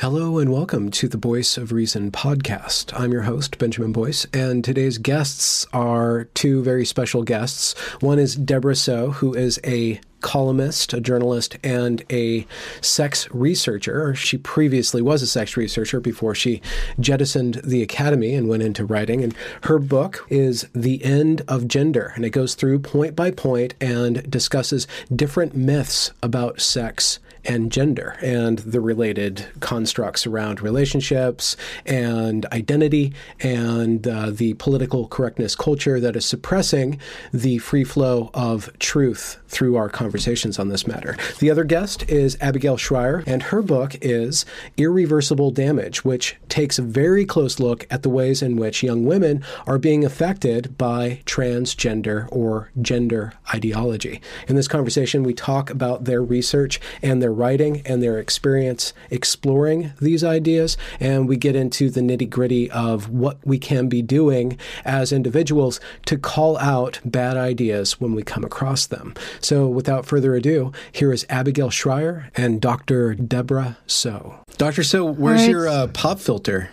Hello and welcome to the Voice of Reason podcast. I'm your host, Benjamin Boyce, and today's guests are two very special guests. One is Deborah Soh, who is a columnist, a journalist, and a sex researcher. She previously was a sex researcher before she jettisoned the academy and went into writing. And her book is The End of Gender, and it goes through point by point and discusses different myths about sex and gender and the related constructs around relationships and identity and uh, the political correctness culture that is suppressing the free flow of truth through our conversations on this matter. The other guest is Abigail Shrier, and her book is Irreversible Damage, which takes a very close look at the ways in which young women are being affected by transgender or gender ideology. In this conversation, we talk about their research and their their writing and their experience exploring these ideas. And we get into the nitty gritty of what we can be doing as individuals to call out bad ideas when we come across them. So without further ado, here is Abigail Shrier and Dr. Deborah Soh. Dr. Soh, where's right. your uh, pop filter?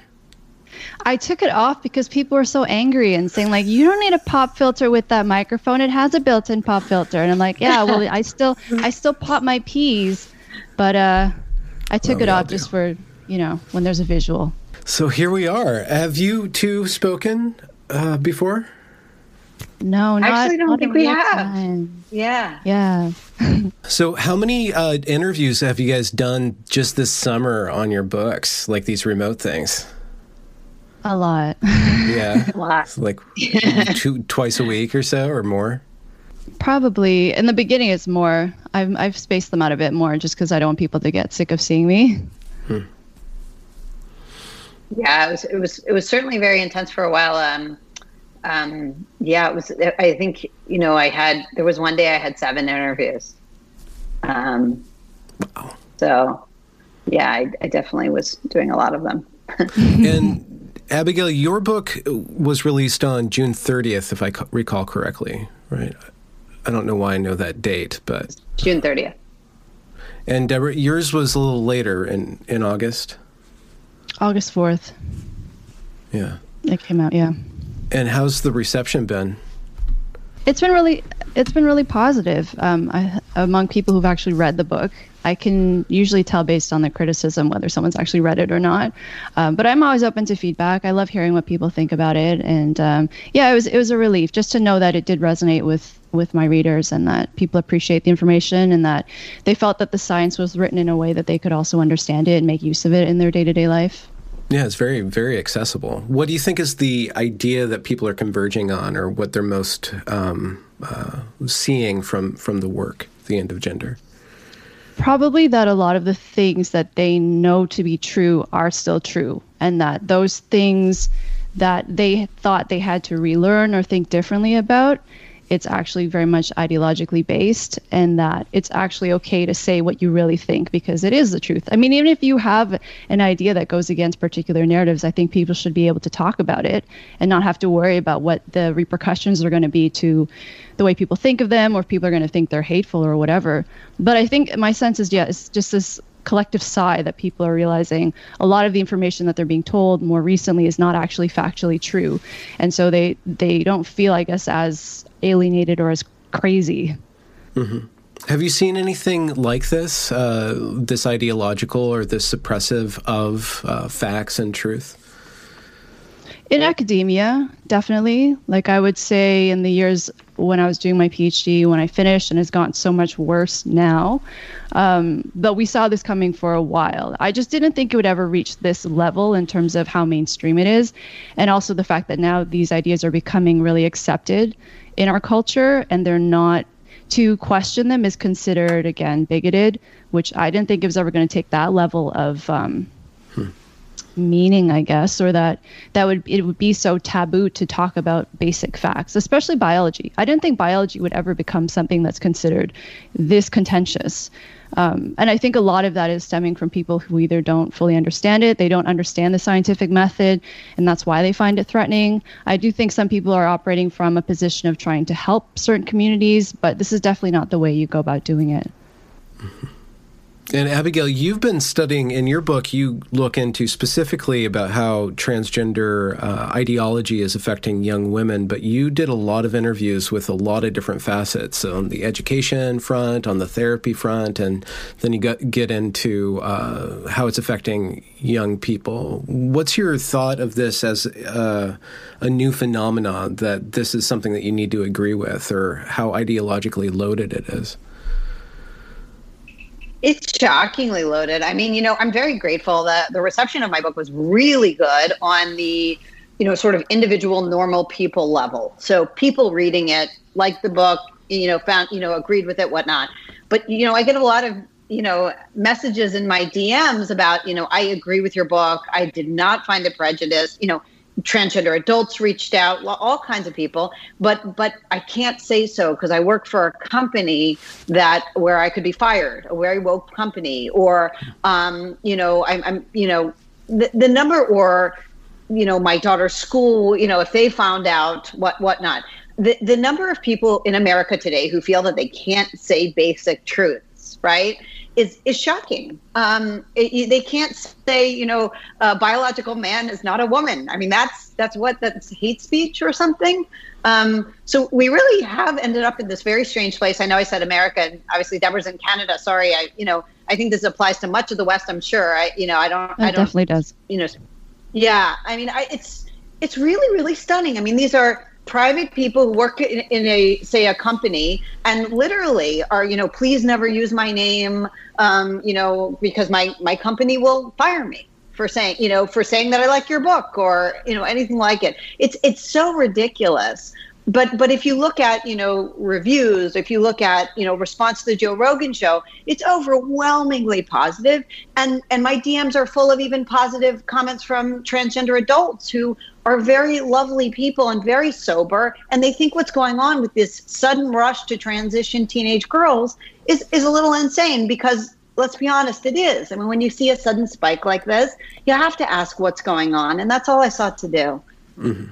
I took it off because people were so angry and saying like, "You don't need a pop filter with that microphone. It has a built-in pop filter." And I'm like, "Yeah, well, I still I still pop my peas but uh, I took well, it off just for you know when there's a visual. So here we are. Have you two spoken uh, before? No, not, actually don't think we have. Time. Yeah, yeah. so, how many uh, interviews have you guys done just this summer on your books, like these remote things? A lot. Yeah, a lot. like two, twice a week or so, or more. Probably in the beginning, it's more. I've I've spaced them out a bit more just because I don't want people to get sick of seeing me. Hmm. Yeah, it was it was it was certainly very intense for a while. Um, um, yeah, it was. I think you know I had there was one day I had seven interviews. Um, wow. So, yeah, I, I definitely was doing a lot of them. and Abigail, your book was released on June 30th, if I recall correctly, right? I don't know why I know that date, but June 30th. And Deborah, yours was a little later in in August. August 4th. Yeah. It came out, yeah. And how's the reception been? It's been really it's been really positive um, I, among people who've actually read the book. I can usually tell based on the criticism whether someone's actually read it or not. Um, but I'm always open to feedback. I love hearing what people think about it, and um, yeah, it was it was a relief just to know that it did resonate with with my readers and that people appreciate the information and that they felt that the science was written in a way that they could also understand it and make use of it in their day to day life. Yeah, it's very, very accessible. What do you think is the idea that people are converging on, or what they're most um, uh, seeing from from the work, The End of Gender? Probably that a lot of the things that they know to be true are still true, and that those things that they thought they had to relearn or think differently about it's actually very much ideologically based and that it's actually okay to say what you really think because it is the truth. I mean, even if you have an idea that goes against particular narratives, I think people should be able to talk about it and not have to worry about what the repercussions are going to be to the way people think of them or if people are going to think they're hateful or whatever. But I think my sense is, yeah, it's just this collective sigh that people are realizing a lot of the information that they're being told more recently is not actually factually true and so they they don't feel i guess as alienated or as crazy. Mm-hmm. Have you seen anything like this, uh, this ideological or this suppressive of uh, facts and truth? In academia, definitely. Like I would say, in the years when I was doing my PhD, when I finished, and it's gotten so much worse now. Um, but we saw this coming for a while. I just didn't think it would ever reach this level in terms of how mainstream it is, and also the fact that now these ideas are becoming really accepted in our culture and they're not to question them is considered again bigoted which i didn't think it was ever going to take that level of um. Meaning, I guess, or that that would it would be so taboo to talk about basic facts, especially biology. I didn't think biology would ever become something that's considered this contentious. Um, and I think a lot of that is stemming from people who either don't fully understand it, they don't understand the scientific method, and that's why they find it threatening. I do think some people are operating from a position of trying to help certain communities, but this is definitely not the way you go about doing it. Mm-hmm. And Abigail, you've been studying in your book, you look into specifically about how transgender uh, ideology is affecting young women, but you did a lot of interviews with a lot of different facets on the education front, on the therapy front, and then you got, get into uh, how it's affecting young people. What's your thought of this as uh, a new phenomenon that this is something that you need to agree with, or how ideologically loaded it is? It's shockingly loaded. I mean, you know, I'm very grateful that the reception of my book was really good on the, you know, sort of individual normal people level. So people reading it, like the book, you know, found, you know, agreed with it, whatnot. But, you know, I get a lot of, you know, messages in my DMs about, you know, I agree with your book. I did not find it prejudiced. You know, transgender adults reached out all kinds of people. But but i can't say so because i work for a company that where i could be fired a very woke company or um, you know I'm, I'm you know the, the number or you know my daughter's school you know if they found out what whatnot. The, the number of people in america today who feel that they can't say basic truths right is is shocking. Um, it, they can't say, you know, a biological man is not a woman. I mean, that's that's what that's hate speech or something. Um, so we really have ended up in this very strange place. I know I said America, and obviously Deborah's in Canada. Sorry, I you know I think this applies to much of the West. I'm sure. I you know I don't. It I don't, definitely does. You know, yeah. I mean, I, it's it's really really stunning. I mean, these are private people who work in, in, a say a company and literally are you know please never use my name um, you know because my my company will fire me for saying you know for saying that i like your book or you know anything like it. It's it's so ridiculous. But but if you look at you know reviews if you look at you know response to the joe rogan show it's overwhelmingly positive. And and my dms are full of even positive comments from transgender adults who are very lovely people and very sober and they think what's going on with this sudden rush to transition teenage girls is is a little insane because let's be honest it is i mean when you see a sudden spike like this you have to ask what's going on and that's all i sought to do mm-hmm.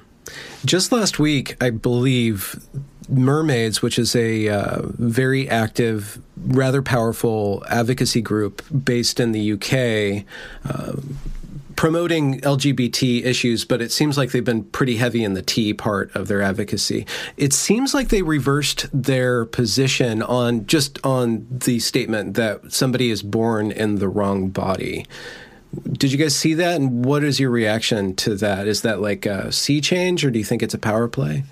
Just last week, I believe Mermaids, which is a uh, very active, rather powerful advocacy group based in the UK, uh, promoting LGBT issues, but it seems like they've been pretty heavy in the T part of their advocacy. It seems like they reversed their position on just on the statement that somebody is born in the wrong body. Did you guys see that? And what is your reaction to that? Is that like a sea change or do you think it's a power play?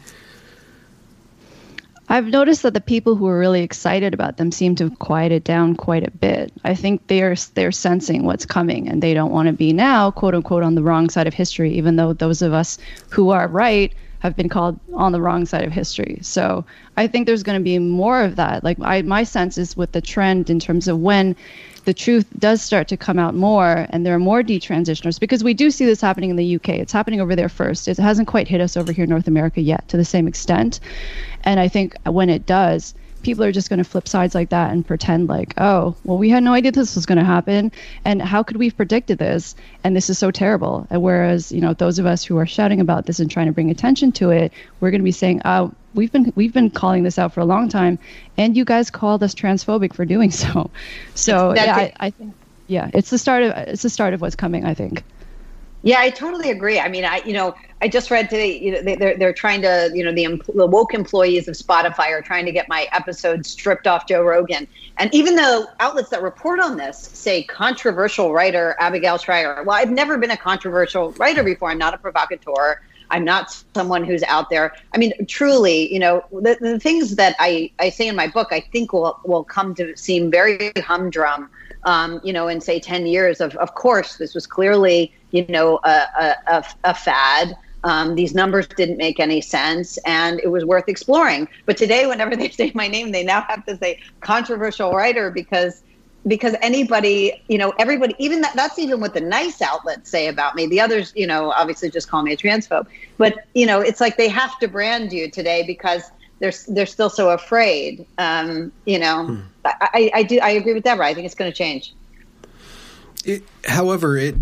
I've noticed that the people who are really excited about them seem to have quieted down quite a bit. I think they're they're sensing what's coming and they don't want to be now, quote unquote, on the wrong side of history, even though those of us who are right have been called on the wrong side of history. So I think there's going to be more of that. Like I, my sense is with the trend in terms of when the truth does start to come out more and there are more detransitioners because we do see this happening in the UK. It's happening over there first. It hasn't quite hit us over here in North America yet to the same extent. And I think when it does, people are just going to flip sides like that and pretend like, oh, well, we had no idea this was going to happen, and how could we have predicted this? And this is so terrible. And whereas, you know, those of us who are shouting about this and trying to bring attention to it, we're going to be saying, oh, we've been we've been calling this out for a long time, and you guys called us transphobic for doing so. So yeah, I, I think yeah, it's the start of it's the start of what's coming. I think. Yeah, I totally agree. I mean, I you know, I just read today. You know, they, are they're trying to you know the, the woke employees of Spotify are trying to get my episode stripped off Joe Rogan, and even though outlets that report on this say controversial writer Abigail Shrier, well, I've never been a controversial writer before. I'm not a provocateur. I'm not someone who's out there. I mean, truly, you know, the, the things that I, I say in my book, I think will will come to seem very humdrum um, you know, in say 10 years of, of course, this was clearly, you know, a, a, a fad. Um, these numbers didn't make any sense and it was worth exploring. But today, whenever they say my name, they now have to say controversial writer because because anybody, you know, everybody, even that, that's even what the nice outlets say about me. The others, you know, obviously just call me a transphobe. But, you know, it's like they have to brand you today because they're, they're still so afraid. Um, you know, hmm. I, I do, I agree with Deborah. I think it's going to change. It, however, it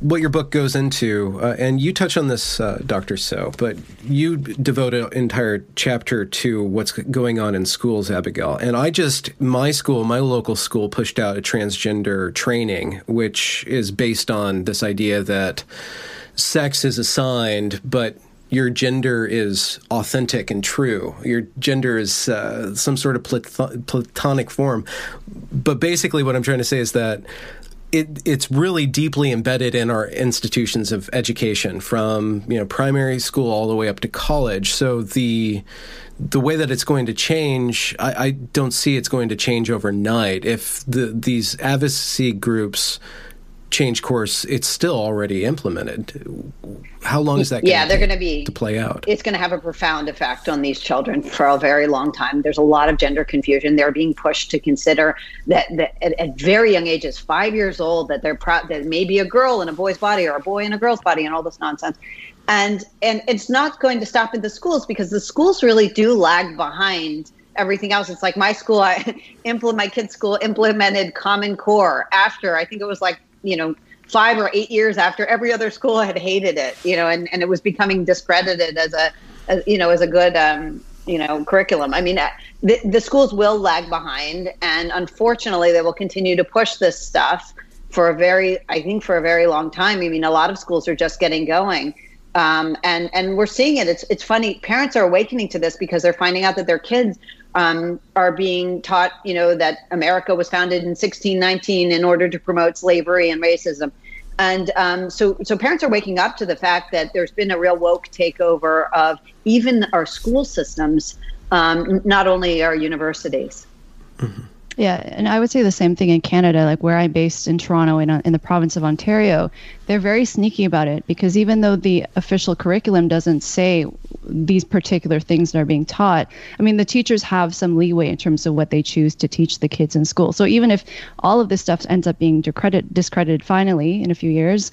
what your book goes into, uh, and you touch on this, uh, Dr. Soh, but you devote an entire chapter to what's going on in schools, Abigail. And I just, my school, my local school, pushed out a transgender training, which is based on this idea that sex is assigned, but your gender is authentic and true. Your gender is uh, some sort of platonic form. But basically, what I'm trying to say is that it, it's really deeply embedded in our institutions of education from you know primary school all the way up to college so the the way that it's going to change I, I don't see it's going to change overnight if the these advocacy groups change course, it's still already implemented. How long is that? Yeah, they're going to be to play out. It's going to have a profound effect on these children for a very long time. There's a lot of gender confusion. They're being pushed to consider that, that at, at, very young ages, five years old, that they're proud that maybe a girl in a boy's body or a boy in a girl's body, and all this nonsense. And and it's not going to stop in the schools because the schools really do lag behind everything else. It's like my school, I implement my kids' school implemented Common Core after I think it was like you know, five or eight years after every other school had hated it, you know, and, and it was becoming discredited as a, as, you know, as a good, um, you know, curriculum. I mean, uh, the, the schools will lag behind, and unfortunately, they will continue to push this stuff for a very, I think, for a very long time. I mean, a lot of schools are just getting going. Um, and and we're seeing it. It's it's funny. Parents are awakening to this because they're finding out that their kids um, are being taught, you know, that America was founded in 1619 in order to promote slavery and racism. And um, so, so parents are waking up to the fact that there's been a real woke takeover of even our school systems, um, not only our universities. Mm-hmm. Yeah, and I would say the same thing in Canada, like where I'm based in Toronto, in, uh, in the province of Ontario. They're very sneaky about it because even though the official curriculum doesn't say these particular things that are being taught, I mean, the teachers have some leeway in terms of what they choose to teach the kids in school. So even if all of this stuff ends up being discredit, discredited finally in a few years,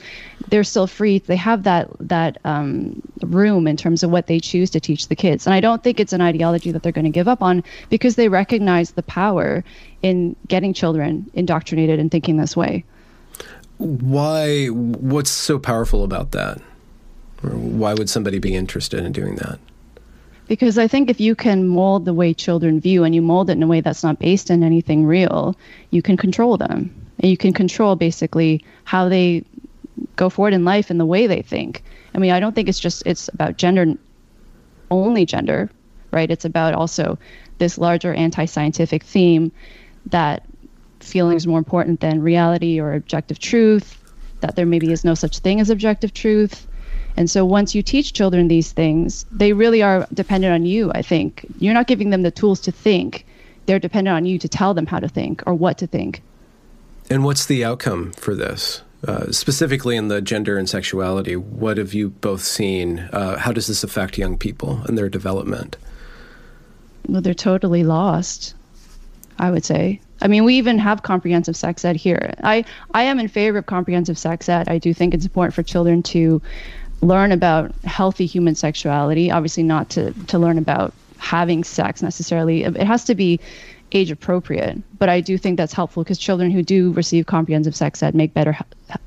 they're still free. They have that that um, room in terms of what they choose to teach the kids. And I don't think it's an ideology that they're going to give up on because they recognize the power in getting children indoctrinated and thinking this way. Why? What's so powerful about that? Or why would somebody be interested in doing that? Because I think if you can mold the way children view and you mold it in a way that's not based in anything real, you can control them. And you can control basically how they go forward in life and the way they think. I mean, I don't think it's just it's about gender only gender, right? It's about also this larger anti-scientific theme that feeling is more important than reality or objective truth, that there maybe is no such thing as objective truth. And so once you teach children these things, they really are dependent on you, I think. You're not giving them the tools to think, they're dependent on you to tell them how to think or what to think. And what's the outcome for this? Uh, specifically in the gender and sexuality, what have you both seen? Uh, how does this affect young people and their development? Well, they're totally lost, I would say. I mean, we even have comprehensive sex ed here. I, I am in favor of comprehensive sex ed. I do think it's important for children to learn about healthy human sexuality, obviously, not to, to learn about having sex necessarily. It has to be age appropriate, but I do think that's helpful because children who do receive comprehensive sex ed make better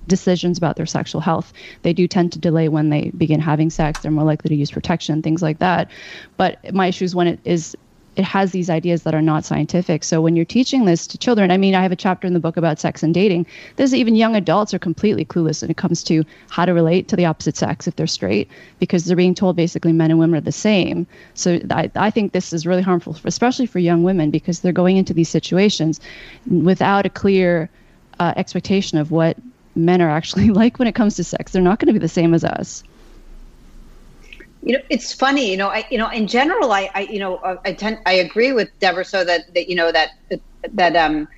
decisions about their sexual health. They do tend to delay when they begin having sex. They're more likely to use protection, things like that. But my issue is when it is it has these ideas that are not scientific. So when you're teaching this to children, I mean, I have a chapter in the book about sex and dating. There's even young adults are completely clueless when it comes to how to relate to the opposite sex if they're straight, because they're being told basically men and women are the same. So I, I think this is really harmful, especially for young women, because they're going into these situations without a clear uh, expectation of what men are actually like when it comes to sex. They're not going to be the same as us you know it's funny you know i you know in general i i you know uh, i tend i agree with deborah so that that you know that that um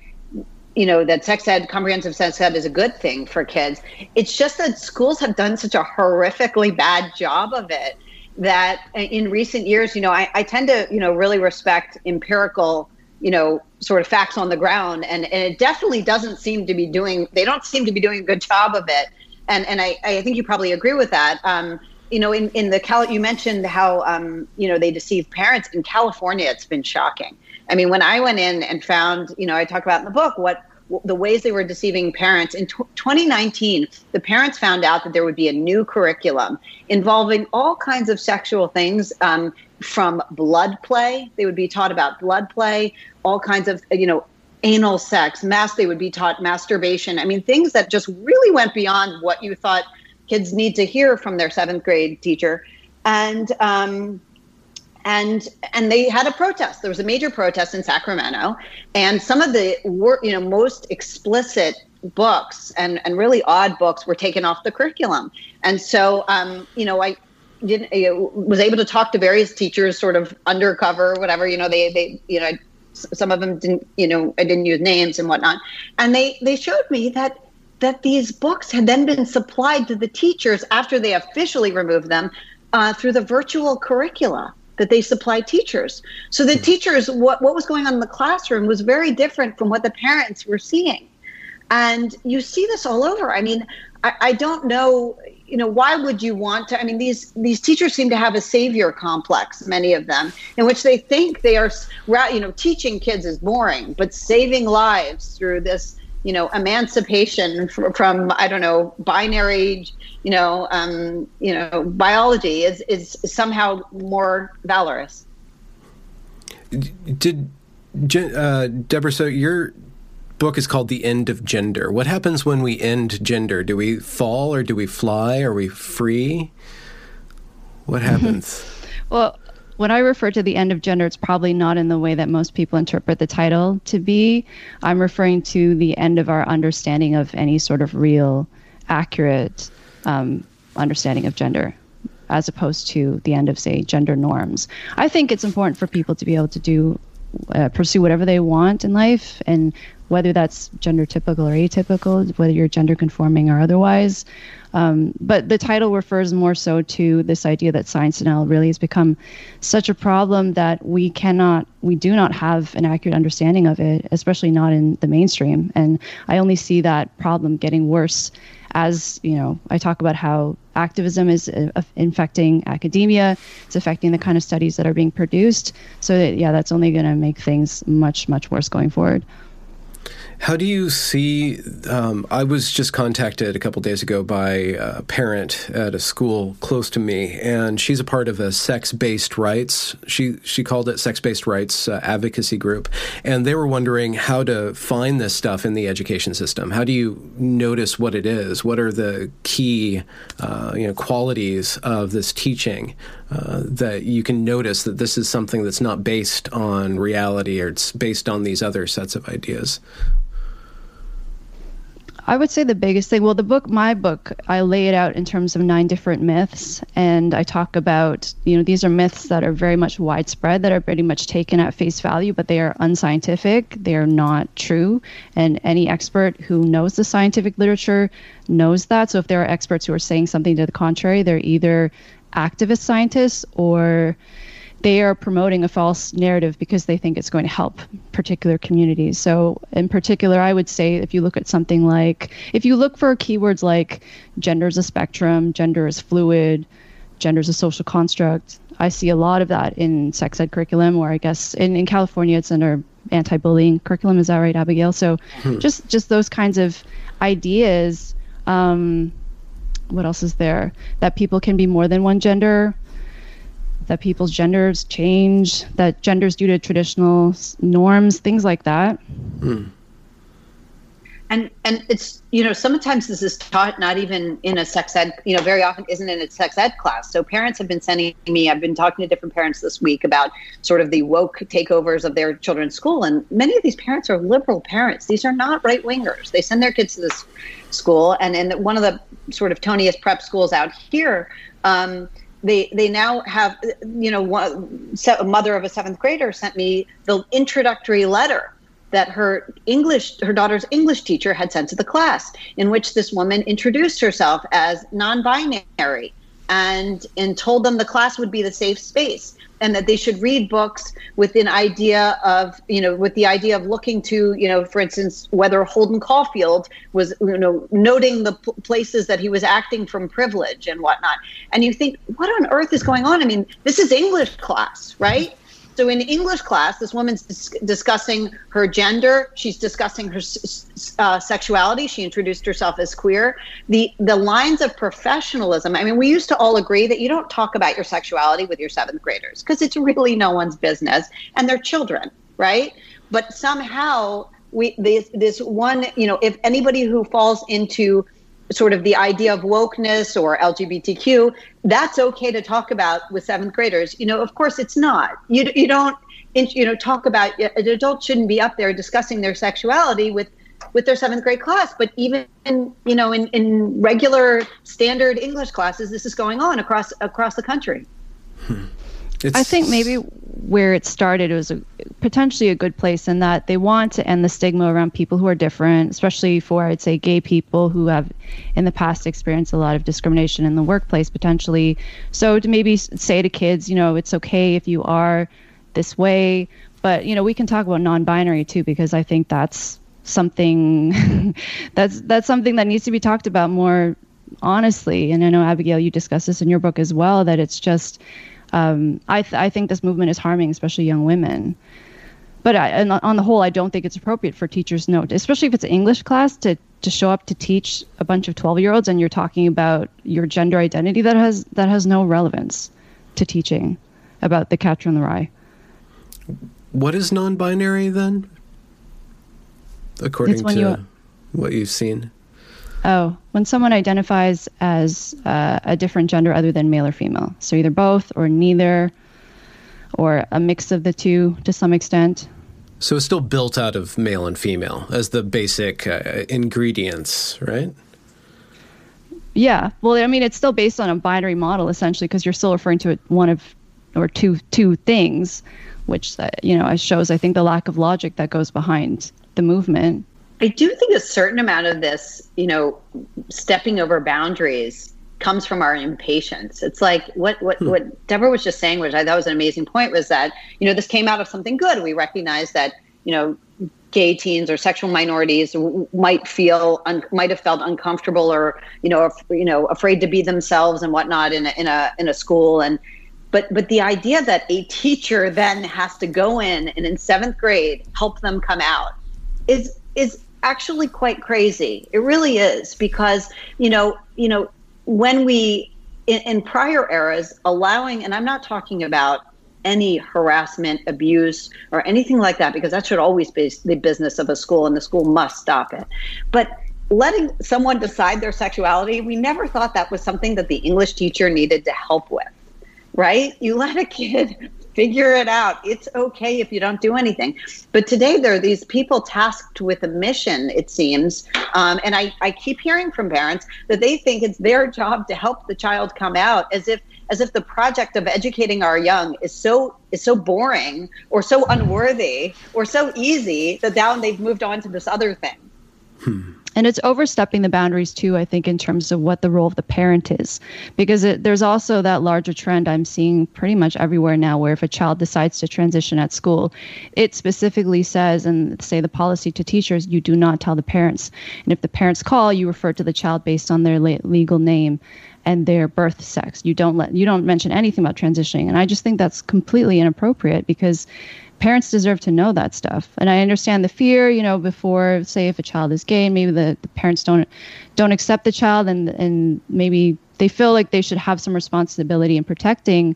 you know that sex ed comprehensive sex ed is a good thing for kids it's just that schools have done such a horrifically bad job of it that in recent years you know i, I tend to you know really respect empirical you know, sort of facts on the ground. And, and it definitely doesn't seem to be doing, they don't seem to be doing a good job of it. And, and I, I think you probably agree with that. Um, you know, in, in the Cal, you mentioned how, um, you know, they deceive parents in California. It's been shocking. I mean, when I went in and found, you know, I talk about in the book what the ways they were deceiving parents. In t- 2019, the parents found out that there would be a new curriculum involving all kinds of sexual things um, from blood play. They would be taught about blood play, all kinds of, you know, anal sex, mass. They would be taught masturbation. I mean, things that just really went beyond what you thought kids need to hear from their seventh grade teacher. And, um, and and they had a protest. There was a major protest in Sacramento, and some of the you know most explicit books and and really odd books were taken off the curriculum. And so um, you know I didn't was able to talk to various teachers, sort of undercover, whatever. You know they they you know some of them didn't you know I didn't use names and whatnot, and they they showed me that that these books had then been supplied to the teachers after they officially removed them uh, through the virtual curricula that they supply teachers. So the hmm. teachers, what, what was going on in the classroom was very different from what the parents were seeing. And you see this all over. I mean, I, I don't know, you know, why would you want to? I mean, these these teachers seem to have a savior complex, many of them, in which they think they are, you know, teaching kids is boring, but saving lives through this you know emancipation from, from I don't know binary you know um, you know biology is is somehow more valorous. Did uh, Deborah? So your book is called "The End of Gender." What happens when we end gender? Do we fall or do we fly? Are we free? What happens? well, when I refer to the end of gender, it's probably not in the way that most people interpret the title to be. I'm referring to the end of our understanding of any sort of real, accurate um, understanding of gender, as opposed to the end of, say, gender norms. I think it's important for people to be able to do, uh, pursue whatever they want in life, and whether that's gender typical or atypical, whether you're gender conforming or otherwise. Um, but the title refers more so to this idea that science denial really has become such a problem that we cannot, we do not have an accurate understanding of it, especially not in the mainstream. And I only see that problem getting worse as you know i talk about how activism is uh, infecting academia it's affecting the kind of studies that are being produced so that, yeah that's only going to make things much much worse going forward how do you see? Um, I was just contacted a couple days ago by a parent at a school close to me, and she's a part of a sex-based rights. She she called it sex-based rights uh, advocacy group, and they were wondering how to find this stuff in the education system. How do you notice what it is? What are the key uh, you know qualities of this teaching uh, that you can notice that this is something that's not based on reality or it's based on these other sets of ideas? I would say the biggest thing, well, the book, my book, I lay it out in terms of nine different myths. And I talk about, you know, these are myths that are very much widespread, that are pretty much taken at face value, but they are unscientific. They are not true. And any expert who knows the scientific literature knows that. So if there are experts who are saying something to the contrary, they're either activist scientists or they are promoting a false narrative because they think it's going to help particular communities. So, in particular, I would say if you look at something like, if you look for keywords like gender is a spectrum, gender is fluid, gender is a social construct, I see a lot of that in sex ed curriculum, or I guess in, in California it's under anti bullying curriculum. Is that right, Abigail? So, hmm. just just those kinds of ideas. Um, what else is there? That people can be more than one gender that people's genders change, that genders due to traditional norms, things like that. Hmm. And and it's you know sometimes this is taught not even in a sex ed you know very often isn't in a sex ed class. So parents have been sending me. I've been talking to different parents this week about sort of the woke takeovers of their children's school, and many of these parents are liberal parents. These are not right wingers. They send their kids to this school, and in one of the sort of toniest prep schools out here. Um, they they now have you know one, a mother of a seventh grader sent me the introductory letter that her english her daughter's english teacher had sent to the class in which this woman introduced herself as non-binary and and told them the class would be the safe space and that they should read books with an idea of you know with the idea of looking to you know for instance whether holden caulfield was you know noting the p- places that he was acting from privilege and whatnot. And you think what on earth is going on? I mean this is english class right so in English class, this woman's dis- discussing her gender. She's discussing her uh, sexuality. She introduced herself as queer. The the lines of professionalism. I mean, we used to all agree that you don't talk about your sexuality with your seventh graders because it's really no one's business, and they're children, right? But somehow we this this one, you know, if anybody who falls into sort of the idea of wokeness or LGBTQ, that's okay to talk about with seventh graders. You know, of course, it's not. You you don't you know talk about an adult shouldn't be up there discussing their sexuality with with their seventh grade class but even in, you know in, in regular standard english classes this is going on across across the country hmm. I think maybe where it started it was a, potentially a good place in that they want to end the stigma around people who are different, especially for I'd say gay people who have in the past experienced a lot of discrimination in the workplace potentially. So to maybe say to kids, you know, it's okay if you are this way, but you know, we can talk about non-binary too because I think that's something that's that's something that needs to be talked about more honestly. And I know Abigail, you discuss this in your book as well that it's just um, I, th- I think this movement is harming especially young women. But I, and on the whole, I don't think it's appropriate for teachers, no, especially if it's an English class, to to show up to teach a bunch of 12 year olds and you're talking about your gender identity that has that has no relevance to teaching about the catcher in the rye. What is non-binary then? According to you, what you've seen. Oh, when someone identifies as uh, a different gender other than male or female. So either both or neither or a mix of the two to some extent. So it's still built out of male and female as the basic uh, ingredients, right? Yeah. Well, I mean, it's still based on a binary model essentially because you're still referring to one of or two two things, which uh, you know shows I think the lack of logic that goes behind the movement. I do think a certain amount of this, you know, stepping over boundaries comes from our impatience. It's like what what hmm. what Deborah was just saying, which I thought was an amazing point, was that you know this came out of something good. We recognize that you know gay teens or sexual minorities might feel un- might have felt uncomfortable or you know af- you know afraid to be themselves and whatnot in a in a in a school and but but the idea that a teacher then has to go in and in seventh grade help them come out is is actually quite crazy. It really is because you know you know when we in, in prior eras allowing, and I'm not talking about any harassment, abuse, or anything like that, because that should always be the business of a school, and the school must stop it. But letting someone decide their sexuality, we never thought that was something that the English teacher needed to help with, right? You let a kid figure it out. It's okay if you don't do anything. But today there are these people tasked with a mission, it seems. Um, and I, I keep hearing from parents that they think it's their job to help the child come out as if as if the project of educating our young is so is so boring or so unworthy or so easy that now they've moved on to this other thing. Hmm and it's overstepping the boundaries too i think in terms of what the role of the parent is. Because it, there's also that larger trend i'm seeing pretty much everywhere now where if a child decides to transition at school it specifically says and say the policy to teachers you do not tell the parents. And if the parents call you refer to the child based on their legal name and their birth sex. You don't let you don't mention anything about transitioning. And i just think that's completely inappropriate because parents deserve to know that stuff. And I understand the fear, you know, before say if a child is gay, maybe the, the parents don't don't accept the child and and maybe they feel like they should have some responsibility in protecting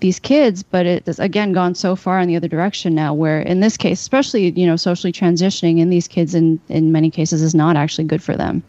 these kids, but it's again gone so far in the other direction now where in this case, especially, you know, socially transitioning in these kids in, in many cases is not actually good for them.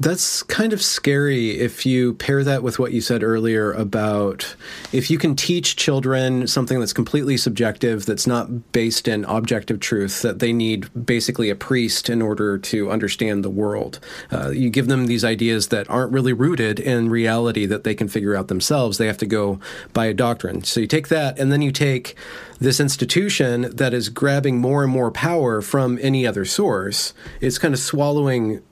That's kind of scary if you pair that with what you said earlier about if you can teach children something that's completely subjective, that's not based in objective truth, that they need basically a priest in order to understand the world. Uh, you give them these ideas that aren't really rooted in reality that they can figure out themselves. They have to go by a doctrine. So you take that, and then you take this institution that is grabbing more and more power from any other source. It's kind of swallowing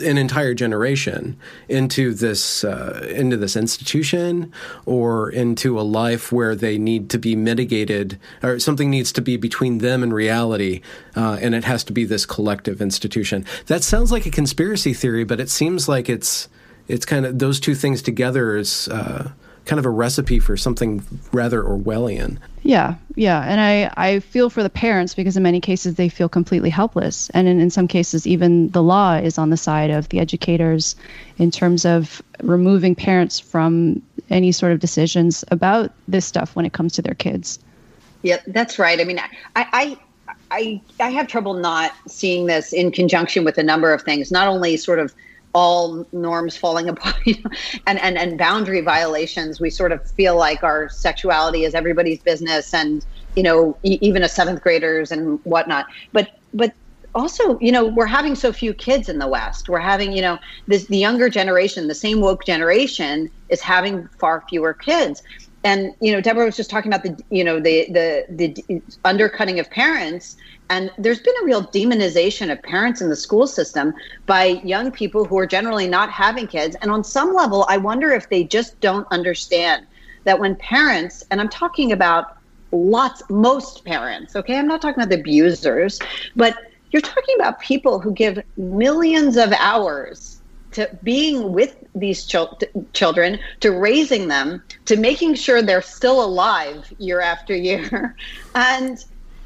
an entire generation into this uh, into this institution or into a life where they need to be mitigated or something needs to be between them and reality uh, and it has to be this collective institution. That sounds like a conspiracy theory but it seems like it's it's kind of those two things together is uh, kind of a recipe for something rather Orwellian. Yeah, yeah. And I, I feel for the parents because in many cases they feel completely helpless. And in, in some cases, even the law is on the side of the educators in terms of removing parents from any sort of decisions about this stuff when it comes to their kids. Yeah, that's right. I mean, I, I, I, I have trouble not seeing this in conjunction with a number of things, not only sort of all norms falling apart you know, and, and and boundary violations we sort of feel like our sexuality is everybody's business and you know e- even a seventh graders and whatnot. But but also you know we're having so few kids in the west. We're having you know this the younger generation the same woke generation is having far fewer kids. And you know deborah was just talking about the you know the the the undercutting of parents and there's been a real demonization of parents in the school system by young people who are generally not having kids. And on some level, I wonder if they just don't understand that when parents, and I'm talking about lots, most parents, okay, I'm not talking about the abusers, but you're talking about people who give millions of hours to being with these chil- children, to raising them, to making sure they're still alive year after year. And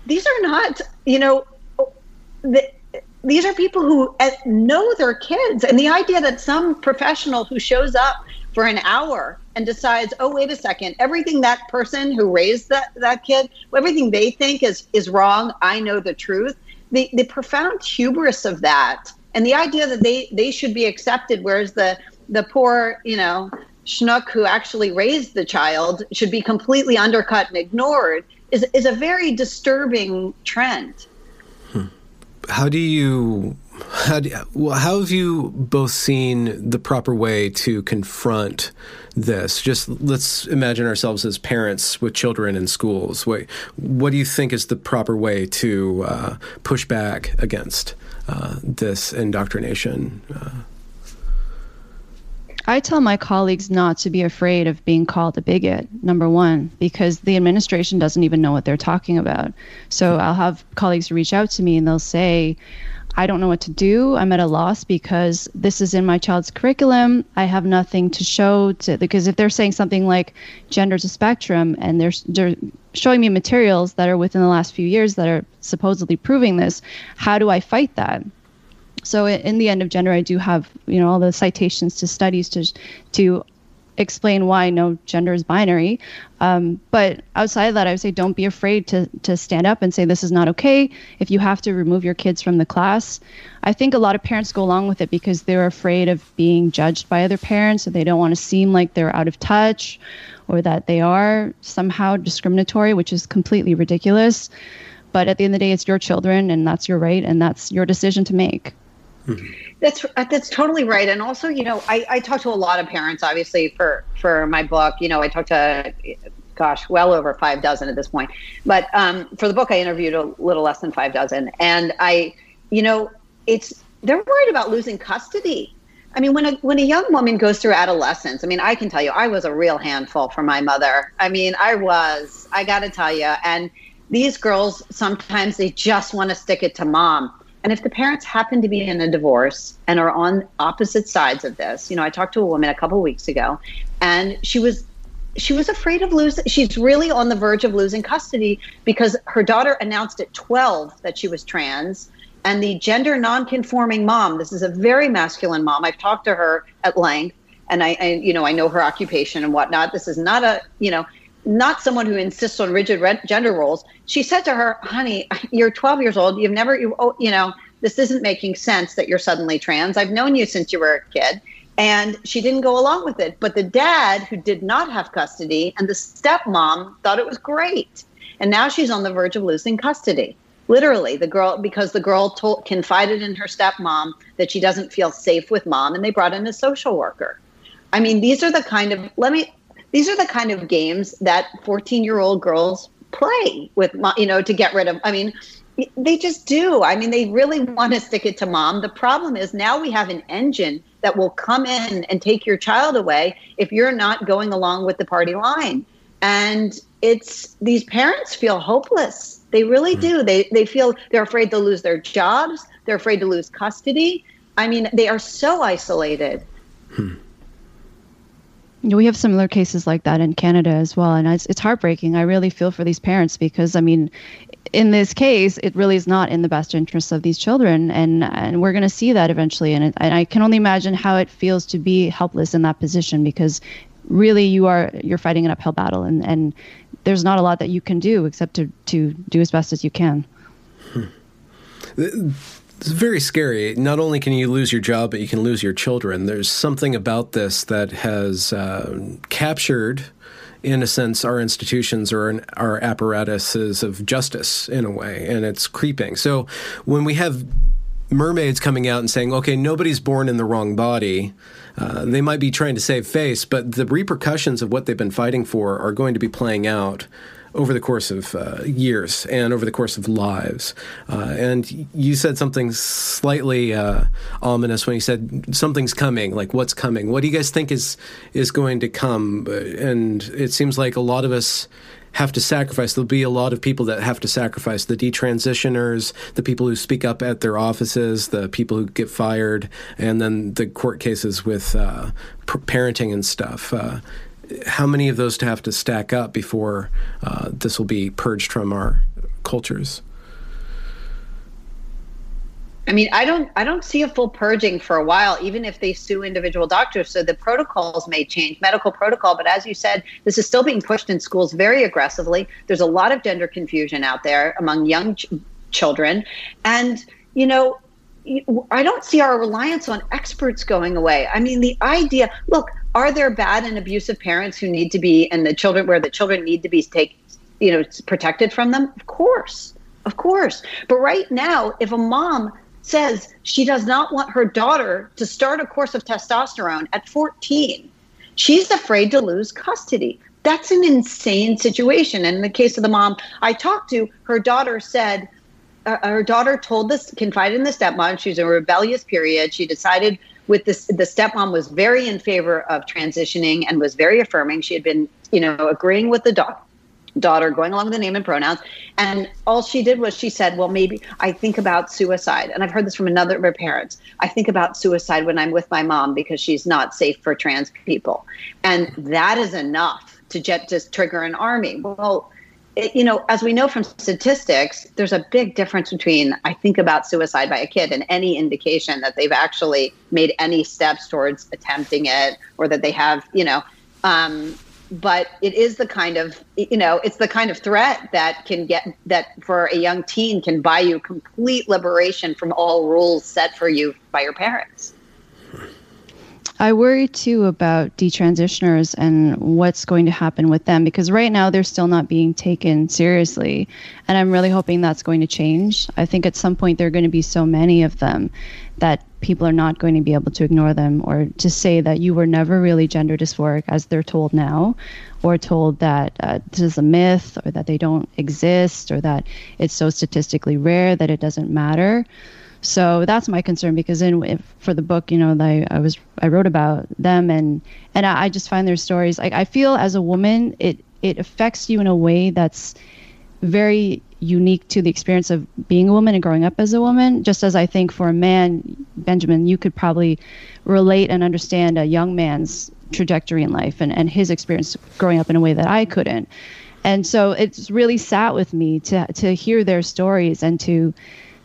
these are not, you know, the, these are people who uh, know their kids. And the idea that some professional who shows up for an hour and decides, oh, wait a second, everything that person who raised that, that kid, everything they think is, is wrong, I know the truth. The, the profound hubris of that and the idea that they, they should be accepted, whereas the, the poor, you know, schnook who actually raised the child should be completely undercut and ignored is is a very disturbing trend. Hmm. How do you how, do, well, how have you both seen the proper way to confront this? Just let's imagine ourselves as parents with children in schools. What, what do you think is the proper way to uh, push back against uh, this indoctrination? Uh, I tell my colleagues not to be afraid of being called a bigot, number one, because the administration doesn't even know what they're talking about. So I'll have colleagues reach out to me and they'll say, I don't know what to do. I'm at a loss because this is in my child's curriculum. I have nothing to show to because if they're saying something like gender's a spectrum and they're they're showing me materials that are within the last few years that are supposedly proving this, how do I fight that? So in the end of gender i do have you know all the citations to studies to to explain why no gender is binary. Um, but outside of that i would say don't be afraid to to stand up and say this is not okay. If you have to remove your kids from the class i think a lot of parents go along with it because they're afraid of being judged by other parents. And they don't want to seem like they're out of touch or that they are somehow discriminatory which is completely ridiculous. But at the end of the day it's your children and that's your right and that's your decision to make that's that's totally right. And also, you know, I, I talk to a lot of parents, obviously, for for my book. You know, I talked to, gosh, well over five dozen at this point. But um, for the book, I interviewed a little less than five dozen, and I, you know, it's they're worried about losing custody. I mean, when a when a young woman goes through adolescence, I mean, I can tell you, I was a real handful for my mother. I mean, I was. I got to tell you, and these girls sometimes they just want to stick it to mom and if the parents happen to be in a divorce and are on opposite sides of this, you know, I talked to a woman a couple weeks ago and she was she was afraid of losing she's really on the verge of losing custody because her daughter announced at 12 that she was trans and the gender nonconforming mom this is a very masculine mom i've talked to her at length and I, I you know i know her occupation and whatnot this is not a you know not someone who insists on rigid gender roles. She said to her, "Honey, you're 12 years old. You've never, you, oh, you know, this isn't making sense that you're suddenly trans. I've known you since you were a kid." And she didn't go along with it. But the dad, who did not have custody, and the stepmom thought it was great. And now she's on the verge of losing custody. Literally, the girl, because the girl told, confided in her stepmom that she doesn't feel safe with mom, and they brought in a social worker. I mean, these are the kind of, let me, these are the kind of games that 14 year old girls play with you know to get rid of i mean they just do. I mean, they really want to stick it to mom. The problem is now we have an engine that will come in and take your child away if you're not going along with the party line. And it's these parents feel hopeless. They really hmm. do. They they feel they're afraid to lose their jobs. They're afraid to lose custody. I mean, they are so isolated. Hmm. We have similar cases like that in Canada as well, and it's, it's heartbreaking. I really feel for these parents because, I mean, in this case, it really is not in the best interest of these children, and and we're going to see that eventually. And, it, and I can only imagine how it feels to be helpless in that position because really you are you're fighting an uphill battle, and and there's not a lot that you can do except to to do as best as you can. Hmm. It's very scary. Not only can you lose your job, but you can lose your children. There's something about this that has uh, captured in a sense, our institutions or our apparatuses of justice in a way, and it's creeping. So when we have mermaids coming out and saying, okay, nobody's born in the wrong body. Uh, they might be trying to save face, but the repercussions of what they've been fighting for are going to be playing out over the course of uh, years and over the course of lives. Uh, and you said something slightly uh, ominous when you said something's coming. Like what's coming? What do you guys think is is going to come? Uh, and it seems like a lot of us have to sacrifice. There'll be a lot of people that have to sacrifice the detransitioners, the people who speak up at their offices, the people who get fired, and then the court cases with uh, parenting and stuff. How many of those to have to stack up before uh, this will be purged from our cultures? I mean, I don't I don't see a full purging for a while, even if they sue individual doctors. So the protocols may change, medical protocol. But as you said, this is still being pushed in schools very aggressively. There's a lot of gender confusion out there among young ch- children, and you know, I don't see our reliance on experts going away. I mean, the idea. Look, are there bad and abusive parents who need to be and the children where the children need to be take you know protected from them? Of course of course. But right now if a mom says she does not want her daughter to start a course of testosterone at 14 she's afraid to lose custody. That's an insane situation. And in the case of the mom i talked to her daughter said uh, her daughter told this confided in the stepmom. She's in a rebellious period. She decided with this the stepmom was very in favor of transitioning and was very affirming. She had been you know agreeing with the da- daughter going along with the name and pronouns. And all she did was she said well maybe i think about suicide. And i've heard this from another of her parents. I think about suicide when i'm with my mom because she's not safe for trans people. And that is enough to just trigger an army. Well it, you know, as we know from statistics, there's a big difference between I think about suicide by a kid and any indication that they've actually made any steps towards attempting it or that they have, you know. Um, but it is the kind of, you know, it's the kind of threat that can get that for a young teen can buy you complete liberation from all rules set for you by your parents. I worry too about detransitioners and what's going to happen with them because right now they're still not being taken seriously. And I'm really hoping that's going to change. I think at some point there are going to be so many of them that people are not going to be able to ignore them or to say that you were never really gender dysphoric as they're told now or told that uh, this is a myth or that they don't exist or that it's so statistically rare that it doesn't matter. So that's my concern because in if, for the book, you know, I, I was I wrote about them and and I, I just find their stories like I feel as a woman it it affects you in a way that's very unique to the experience of being a woman and growing up as a woman. Just as I think for a man, Benjamin, you could probably relate and understand a young man's trajectory in life and, and his experience growing up in a way that I couldn't. And so it's really sat with me to to hear their stories and to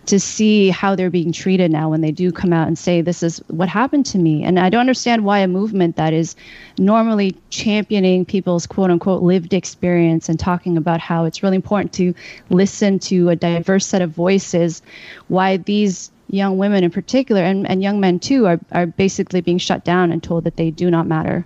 to see how they're being treated now when they do come out and say this is what happened to me. And i don't understand why a movement that is normally championing people's quote unquote lived experience and talking about how it's really important to listen to a diverse set of voices why these young women in particular and, and young men too are, are basically being shut down and told that they do not matter.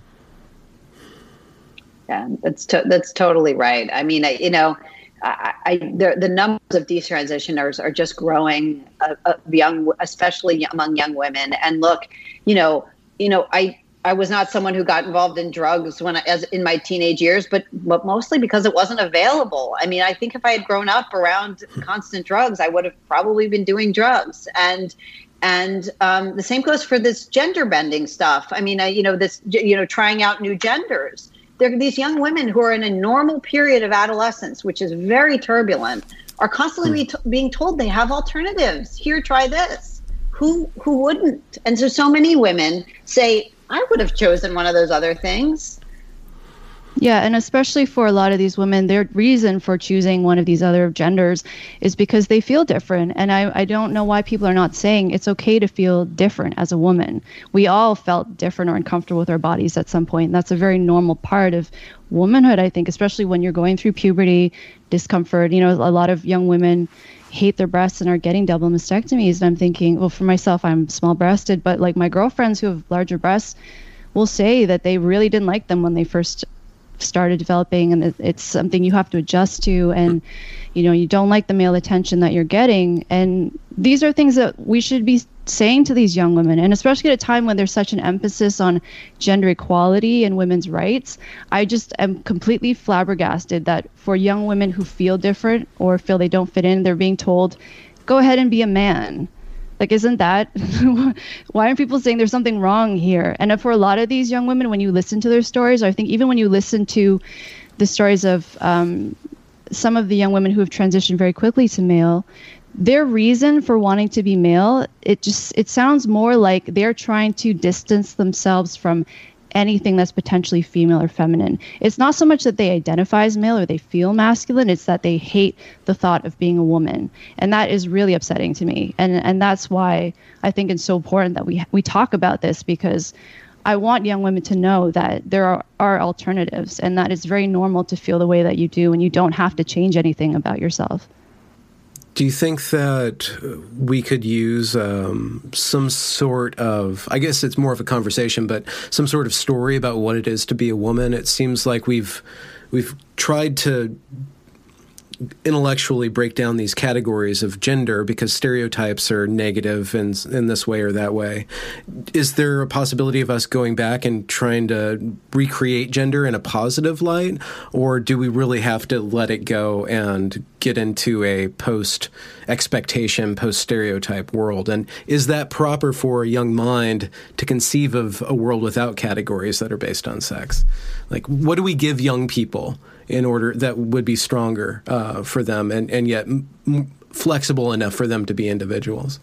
Yeah that's to- that's totally right. I mean I, you know I, I, the, the numbers of detransitioners are just growing, uh, uh, young, especially among young women. And look, you know, you know, I, I was not someone who got involved in drugs when I, as in my teenage years, but but mostly because it wasn't available. I mean, I think if I had grown up around constant drugs, I would have probably been doing drugs. And and um, the same goes for this gender bending stuff. I mean, I, you know, this you know, trying out new genders. There are these young women who are in a normal period of adolescence, which is very turbulent, are constantly hmm. be being told they have alternatives. Here, try this. Who who wouldn't? And so, so many women say, I would have chosen one of those other things. Yeah, and especially for a lot of these women, their reason for choosing one of these other genders is because they feel different. And I, I don't know why people are not saying it's okay to feel different as a woman. We all felt different or uncomfortable with our bodies at some point. And that's a very normal part of womanhood, I think, especially when you're going through puberty, discomfort. You know, a lot of young women hate their breasts and are getting double mastectomies. And I'm thinking, well, for myself, I'm small breasted, but like my girlfriends who have larger breasts will say that they really didn't like them when they first started developing and it's something you have to adjust to and you know you don't like the male attention that you're getting. And these are things that we should be saying to these young women and especially at a time when there's such an emphasis on gender equality and women's rights i just am completely flabbergasted that for young women who feel different or feel they don't fit in they're being told go ahead and be a man like, isn't that why aren't people saying there's something wrong here? And for a lot of these young women, when you listen to their stories, or I think even when you listen to the stories of um, some of the young women who have transitioned very quickly to male, their reason for wanting to be male, it just it sounds more like they're trying to distance themselves from anything that's potentially female or feminine. It's not so much that they identify as male or they feel masculine, it's that they hate the thought of being a woman. And that is really upsetting to me. And and that's why I think it's so important that we we talk about this because I want young women to know that there are, are alternatives and that it's very normal to feel the way that you do and you don't have to change anything about yourself. Do you think that we could use um, some sort of, I guess it's more of a conversation, but some sort of story about what it is to be a woman? It seems like we've we've tried to intellectually break down these categories of gender because stereotypes are negative in in this way or that way. Is there a possibility of us going back and trying to recreate gender in a positive light, or do we really have to let it go and get into a post expectation, post stereotype world? And is that proper for a young mind to conceive of a world without categories that are based on sex? Like, what do we give young people? In order that would be stronger uh, for them and, and yet m- flexible enough for them to be individuals.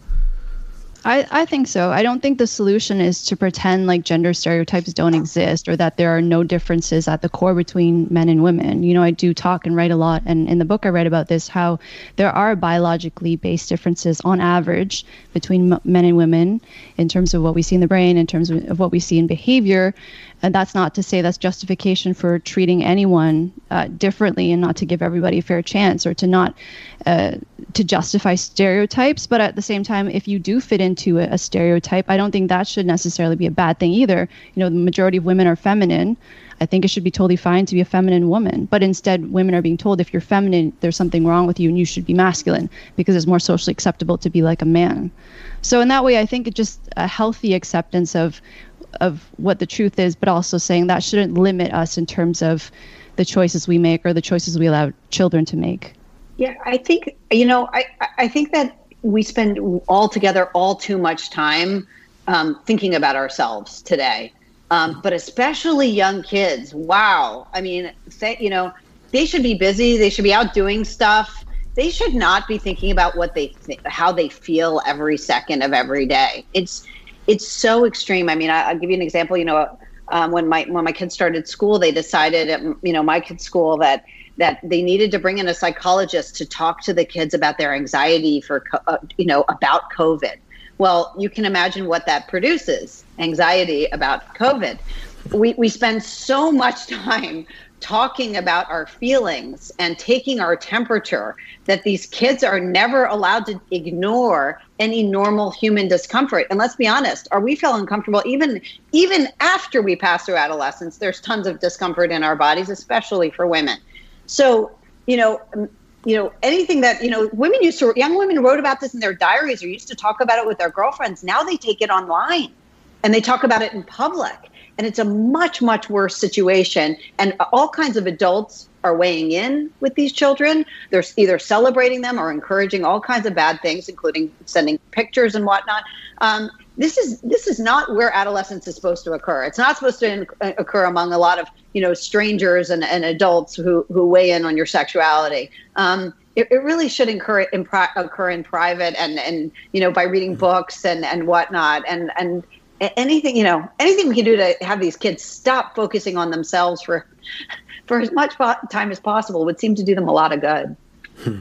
I, I think so. I don't think the solution is to pretend like gender stereotypes don't exist or that there are no differences at the core between men and women. You know, I do talk and write a lot, and in the book I write about this how there are biologically based differences on average between men and women in terms of what we see in the brain, in terms of what we see in behavior. And that's not to say that's justification for treating anyone uh, differently and not to give everybody a fair chance or to not uh, to justify stereotypes. But at the same time, if you do fit into a, a stereotype, I don't think that should necessarily be a bad thing either. You know, the majority of women are feminine. I think it should be totally fine to be a feminine woman. But instead, women are being told if you're feminine, there's something wrong with you and you should be masculine because it's more socially acceptable to be like a man. So, in that way, I think it's just a healthy acceptance of of what the truth is, but also saying that shouldn't limit us in terms of the choices we make or the choices we allow children to make. Yeah, I think you know, I I think that we spend all together all too much time um, thinking about ourselves today, um, but especially young kids. Wow, I mean, say, you know, they should be busy. They should be out doing stuff. They should not be thinking about what they th- how they feel every second of every day. It's it's so extreme. I mean, I, will give you an example. You know, um, when my when my kids started school, they decided at you know my kids' school that that they needed to bring in a psychologist to talk to the kids about their anxiety for uh, you know about COVID. Well, you can imagine what that produces: anxiety about COVID. We we spend so much time talking about our feelings and taking our temperature that these kids are never allowed to ignore any normal human discomfort. And let's be honest are we feel uncomfortable even even after we pass through adolescence? There's tons of discomfort in our bodies especially for women. So you know you know anything that you know women used to young women wrote about this in their diaries or used to talk about it with their girlfriends. Now they take it online and they talk about it in public and it's a much much worse situation. And all kinds of adults are weighing in with these children. They're either celebrating them or encouraging all kinds of bad things including sending pictures and whatnot. Um, this is this is not where adolescence is supposed to occur. It's not supposed to in, uh, occur among a lot of you know strangers and, and adults who who weigh in on your sexuality. Um, it, it, really should occur in, occur in private and and you know by reading books and and whatnot. And and anything you know anything we can do to have these kids stop focusing on themselves for for as much time as possible would seem to do them a lot of good hmm.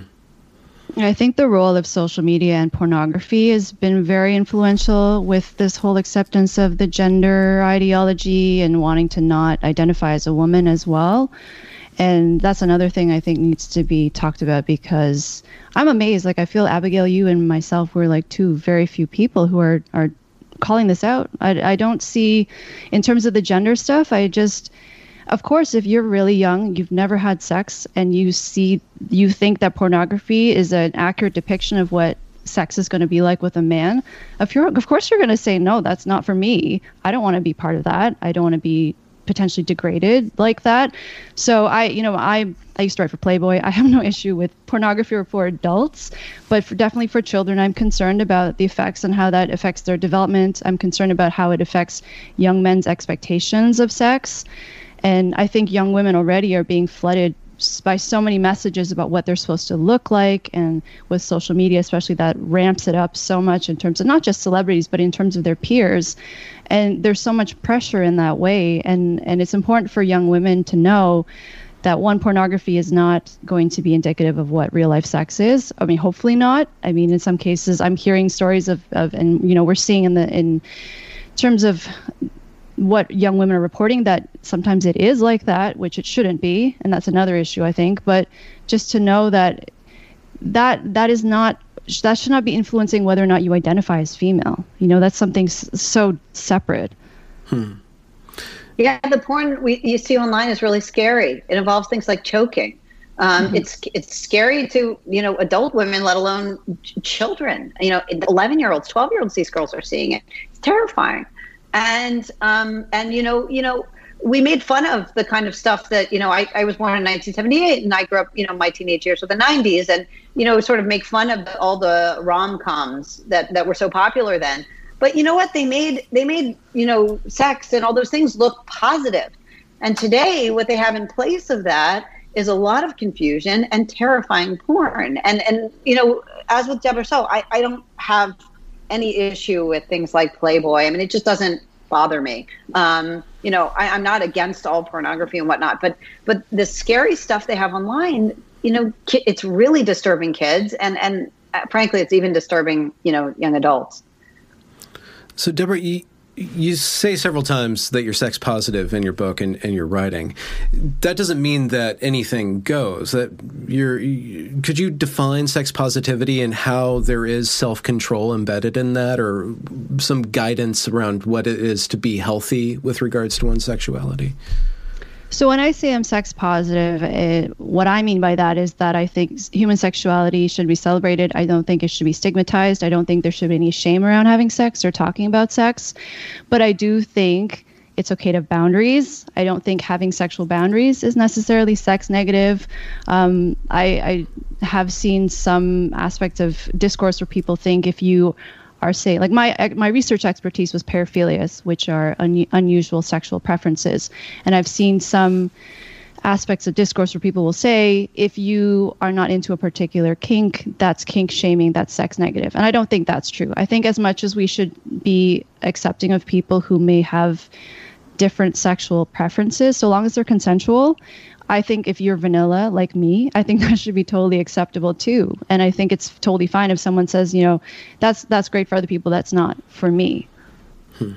I think the role of social media and pornography has been very influential with this whole acceptance of the gender ideology and wanting to not identify as a woman as well. And that's another thing I think needs to be talked about because I'm amazed. Like I feel Abigail, you and myself were like two very few people who are are calling this out. I, I don't see, in terms of the gender stuff, I just, of course, if you're really young, you've never had sex, and you see, you think that pornography is an accurate depiction of what sex is going to be like with a man. If you're, of course, you're going to say, no, that's not for me. I don't want to be part of that. I don't want to be potentially degraded like that. So I, you know, I I used to write for Playboy. I have no issue with pornography for adults, but for, definitely for children, I'm concerned about the effects and how that affects their development. I'm concerned about how it affects young men's expectations of sex. And I think young women already are being flooded by so many messages about what they're supposed to look like and with social media especially that ramps it up so much in terms of not just celebrities but in terms of their peers. And there's so much pressure in that way. And and it's important for young women to know that one pornography is not going to be indicative of what real life sex is. I mean hopefully not. I mean in some cases i'm hearing stories of, of and you know we're seeing in the in terms of what young women are reporting that sometimes it is like that, which it shouldn't be, and that's another issue I think. But just to know that that that is not that should not be influencing whether or not you identify as female. You know, that's something s- so separate. Hmm. Yeah, the porn we you see online is really scary. It involves things like choking. Um, mm-hmm. It's it's scary to you know adult women, let alone ch- children. You know, eleven year olds, twelve year olds. These girls are seeing it. It's terrifying and um, and you know you know we made fun of the kind of stuff that you know I, I was born in 1978 and I grew up you know my teenage years with the 90s and you know sort of make fun of all the rom-coms that that were so popular then. But you know what? They made they made you know sex and all those things look positive. And today what they have in place of that is a lot of confusion and terrifying porn. And and you know as with Deborah so I, I don't have any issue with things like Playboy. I mean, it just doesn't bother me. Um, you know, I, am not against all pornography and whatnot, but but the scary stuff they have online, you know, it's really disturbing kids, and and uh, frankly, it's even disturbing, you know, young adults. So, Deborah, you, you say several times that you're sex positive in your book and, and your writing. That doesn't mean that anything goes. That you're. You, could you define sex positivity and how there is self control embedded in that, or some guidance around what it is to be healthy with regards to one's sexuality? So when I say I'm sex positive, it, what I mean by that is that I think human sexuality should be celebrated. I don't think it should be stigmatized. I don't think there should be any shame around having sex or talking about sex. But I do think it's okay to have boundaries. I don't think having sexual boundaries is necessarily sex negative. Um, I, I have seen some aspects of discourse where people think if you are saying like my my research expertise was paraphilias, which are un, unusual sexual preferences, and I've seen some aspects of discourse where people will say if you are not into a particular kink that's kink shaming that's sex negative. And i don't think that's true. I think as much as we should be accepting of people who may have different sexual preferences so long as they're consensual I think if you're vanilla like me, I think that should be totally acceptable too. And I think it's totally fine if someone says, you know, that's that's great for other people, that's not for me. Hmm.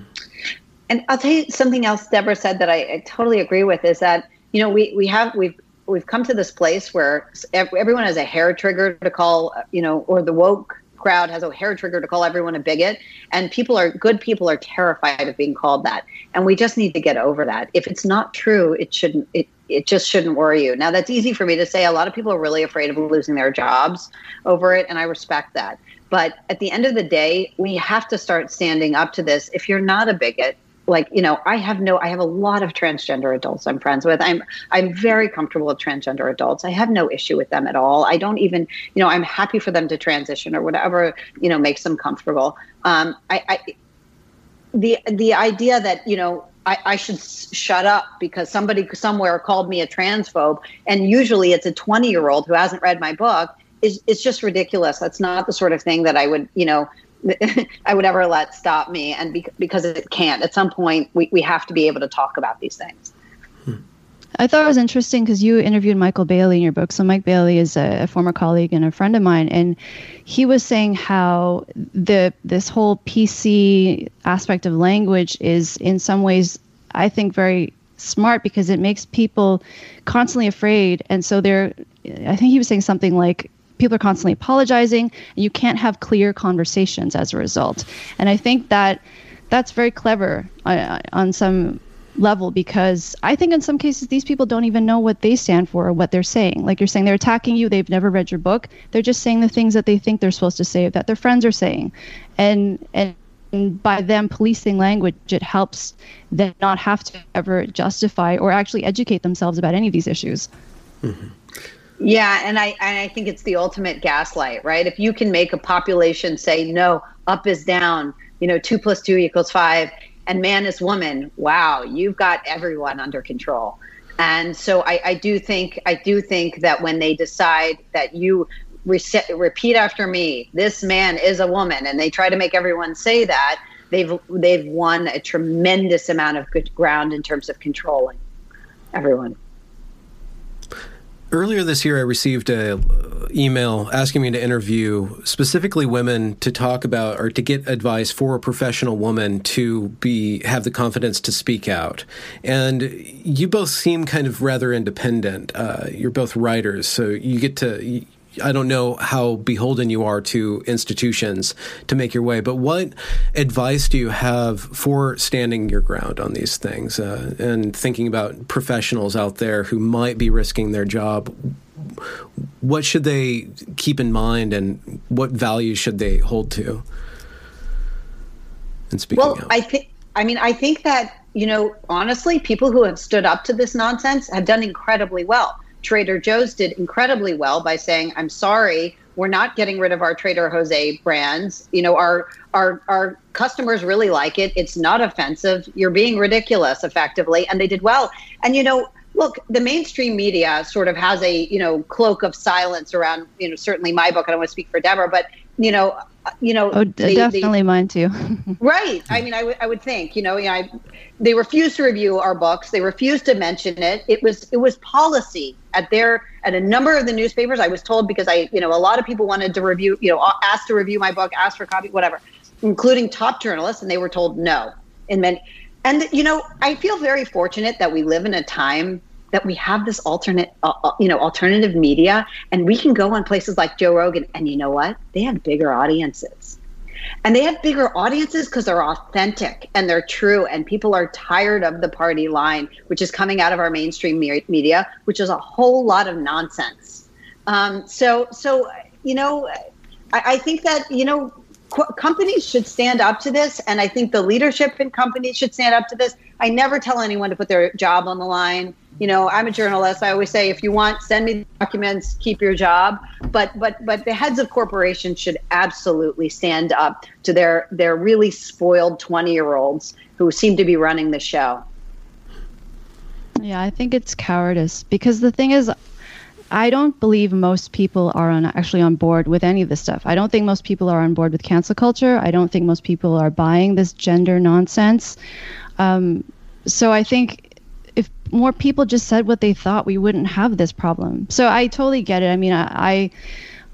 And I'll tell you something else Deborah said that I, I, totally agree with is that, you know, we we have we've we've come to this place where everyone has a hair trigger to call, you know, or the woke crowd has a hair trigger to call everyone a bigot and people are good people are terrified of being called that and we just need to get over that if it's not true it shouldn't it it just shouldn't worry you. Now, that's easy for me to say. A lot of people are really afraid of losing their jobs over it, and I respect that. But at the end of the day, we have to start standing up to this. If you're not a bigot, like you know i have no i have a lot of transgender adults i'm friends with i'm i'm very comfortable with transgender adults i have no issue with them at all i don't even you know i'm happy for them to transition or whatever you know makes them comfortable um i, I the the idea that you know I, I should shut up because somebody somewhere called me a transphobe. And usually it's a 20 year old who hasn't read my book. It's just ridiculous. That's not the sort of thing that i would you know I would ever let stop me. And be- because it can't, at some point, we, we have to be able to talk about these things. Hmm. I thought it was interesting because you interviewed Michael Bailey in your book. So Mike Bailey is a, a, former colleague and a friend of mine, and he was saying how the this whole PC aspect of language is in some ways, I think, very smart because it makes people constantly afraid, and so they're. I think he was saying something like people are constantly apologizing and you can't have clear conversations as a result and i think that that's very clever uh, on some level because i think in some cases these people don't even know what they stand for or what they're saying like you're saying they're attacking you they've never read your book they're just saying the things that they think they're supposed to say that their friends are saying and and by them policing language, it helps them not have to ever justify or actually educate themselves about any of these issues. Mm-hmm. Yeah, and I and I think it's the ultimate gaslight, right? If you can make a population say no, up is down, you know, two plus two equals five, and man is woman, wow, you've got everyone under control. And so I, I do think I do think that when they decide that you repeat after me, this man is a woman, and they try to make everyone say that, they've they've won a tremendous amount of good ground in terms of controlling everyone. Earlier this year, I received a email asking me to interview specifically women to talk about or to get advice for a professional woman to be have the confidence to speak out. And you both seem kind of rather independent. Uh, you're both writers, so you get to I don't know how beholden you are to institutions to make your way, but what advice do you have for standing your ground on these things uh, and thinking about professionals out there who might be risking their job? What should they keep in mind, and what values should they hold to? And speaking well, out. I think. I mean, I think that you know, honestly, people who have stood up to this nonsense have done incredibly well Trader Joe's did incredibly well by saying, "I'm sorry, we're not getting rid of our Trader Jose brands. You know, our our our customers really like it. It's not offensive. You're being ridiculous, effectively." And they did well. And you know, look, the mainstream media sort of has a you know cloak of silence around you know certainly my book. I don't want to speak for Deborah, but you know, you know, oh, they, definitely they, mine too. right. I mean, I, w- I would think, you know, I, they refused to review our books. They refused to mention it. It was it was policy at their at a number of the newspapers. I was told because I, you know, a lot of people wanted to review, you know, asked to review my book, asked for a copy, whatever, including top journalists, and they were told no. And then, and you know, I feel very fortunate that we live in a time that we have this alternate, uh, uh, you know, alternative media, and we can go on places like Joe Rogan, and you know what? They have bigger audiences. And they have bigger audiences because they're authentic and they're true, and people are tired of the party line, which is coming out of our mainstream media, which is a whole lot of nonsense. Um, so, so you know, I, I think that you know companies should stand up to this, and I think the leadership in companies should stand up to this. I never tell anyone to put their job on the line you know i'm a journalist i always say if you want send me documents keep your job but but but the heads of corporations should absolutely stand up to their their really spoiled 20 year olds who seem to be running the show yeah i think it's cowardice because the thing is I don't believe most people are on, actually on board with any of this stuff. I don't think most people are on board with cancel culture. I don't think most people are buying this gender nonsense. Um, so I think if more people just said what they thought, we wouldn't have this problem. So I totally get it. I mean, I,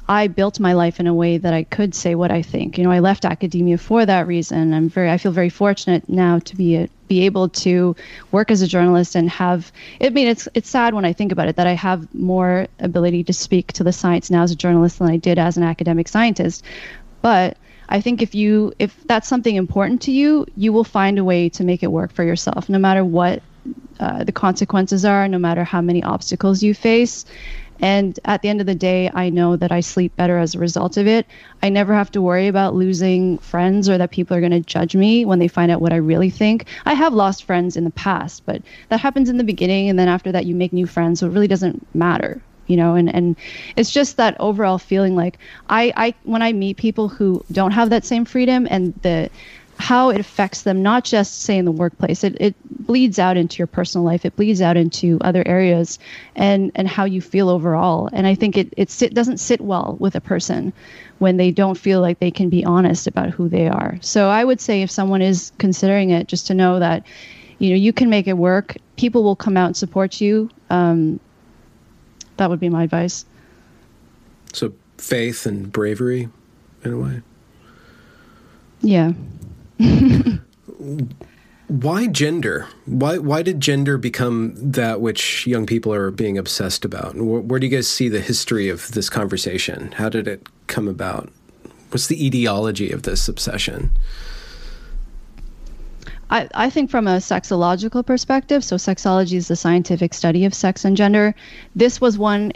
I built my life in a way that I could say what I think. You know, I left academia for that reason. I'm very, I feel very fortunate now to be a, be able to work as a journalist and have. I mean, it's it's sad when I think about it that I have more ability to speak to the science now as a journalist than I did as an academic scientist. But I think if you if that's something important to you, you will find a way to make it work for yourself, no matter what uh, the consequences are, no matter how many obstacles you face. And at the end of the day, I know that I sleep better as a result of it. I never have to worry about losing friends or that people are going to judge me when they find out what I really think. I have lost friends in the past, but that happens in the beginning. And then after that, you make new friends. So it really doesn't matter you know and and it's just that overall feeling like i i when i meet people who don't have that same freedom and the how it affects them not just say in the workplace it, it bleeds out into your personal life it bleeds out into other areas and and how you feel overall and i think it it sit, doesn't sit well with a person when they don't feel like they can be honest about who they are so i would say if someone is considering it just to know that you know you can make it work people will come out and support you um, that would be my advice. So faith and bravery, in a way. Yeah. why gender? Why why did gender become that which young people are being obsessed about? Where, where, do you guys see the history of this conversation? How did it come about? What's the etiology of this obsession? I, I think from a sexological perspective, so sexology is the scientific study of sex and gender. This was one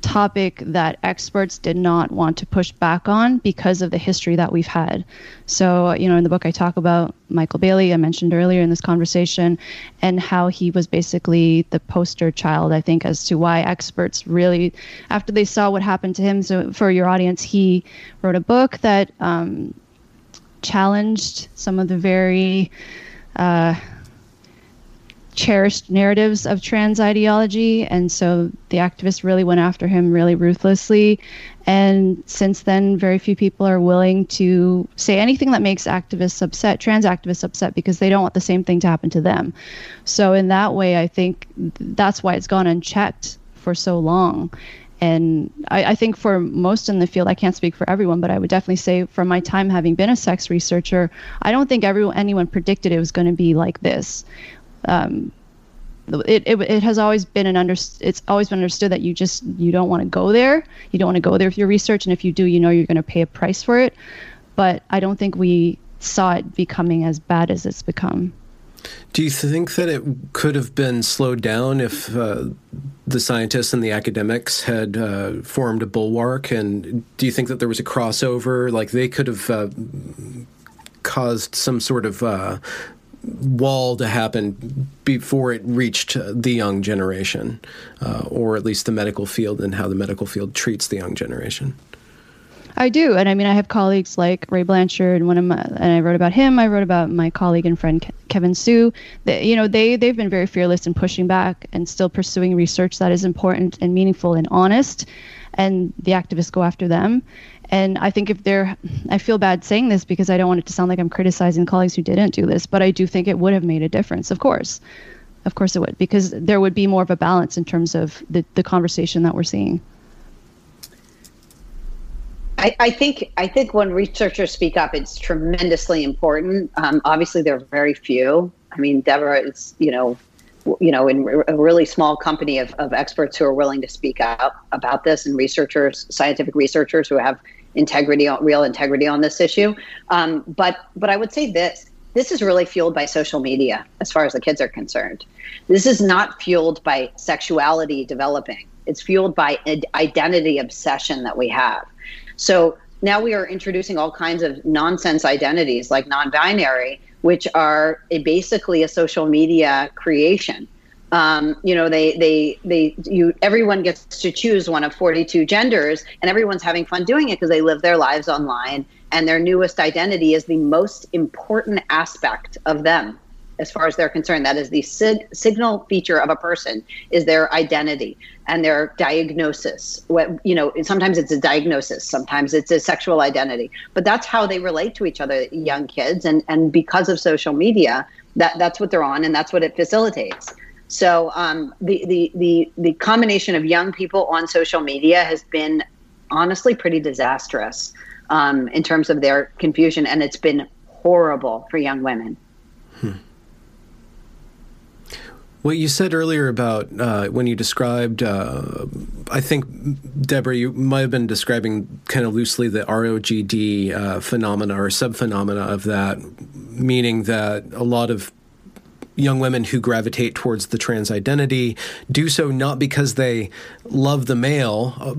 topic that experts did not want to push back on because of the history that we've had. So, you know, in the book, I talk about Michael Bailey, I mentioned earlier in this conversation, and how he was basically the poster child, I think, as to why experts really, after they saw what happened to him. So, for your audience, he wrote a book that um, challenged some of the very uh, cherished narratives of trans ideology. And so the activists really went after him really ruthlessly. And since then, very few people are willing to say anything that makes activists upset, trans activists upset, because they don't want the same thing to happen to them. So, in that way, I think that's why it's gone unchecked for so long and I, I, think for most in the field, I can't speak for everyone, but I would definitely say from my time having been a sex researcher, I don't think everyone anyone predicted it was going to be like this. Um, it, it, it has always been an under it's always been understood that you just you don't want to go there you don't want to go there with your research and if you do you know you're going to pay a price for it but i don't think we saw it becoming as bad as it's become do you think that it could have been slowed down if uh, the scientists and the academics had uh, formed a bulwark? And do you think that there was a crossover? Like they could have uh, caused some sort of uh, wall to happen before it reached the young generation, uh, or at least the medical field and how the medical field treats the young generation? I do, and I mean, I have colleagues like Ray Blanchard, and one of my, and I wrote about him. I wrote about my colleague and friend Ken Zucker. That you know, they they've been very fearless in pushing back and still pursuing research that is important and meaningful and honest. And the activists go after them. And I think if they're, I feel bad saying this because I don't want it to sound like I'm criticizing colleagues who didn't do this, but I do think it would have made a difference. Of course, of course it would, because there would be more of a balance in terms of the the conversation that we're seeing. I, I, think I think when researchers speak up, it's tremendously important. Um, obviously, there are very few. I mean, Deborah is you know, you know, in a really small company of, of experts who are willing to speak up about this, and researchers, scientific researchers who have integrity, real integrity on this issue. Um, but but I would say this: this is really fueled by social media, as far as the kids are concerned. This is not fueled by sexuality developing. It's fueled by identity obsession that we have. So now we are introducing all kinds of nonsense identities like non-binary, which are a, basically a social media creation. Um, you know, they they they you everyone gets to choose one of 42 genders, and everyone's having fun doing it because they live their lives online, and their newest identity is the most important aspect of them as far as they're concerned. That is the sig- signal feature of a person is their identity and their diagnosis. What you know, sometimes it's a diagnosis, sometimes it's a sexual identity, but that's how they relate to each other, young kids, and and because of social media, that that's what they're on, and that's what it facilitates. So um, the, the the the combination of young people on social media has been honestly pretty disastrous um, in terms of their confusion, and it's been horrible for young women. Hmm. What you said earlier about uh, when you described, uh, I think, Deborah, you might have been describing kind of loosely the ROGD uh, phenomena or subphenomena of that, meaning that a lot of young women who gravitate towards the trans identity do so not because they love the male uh,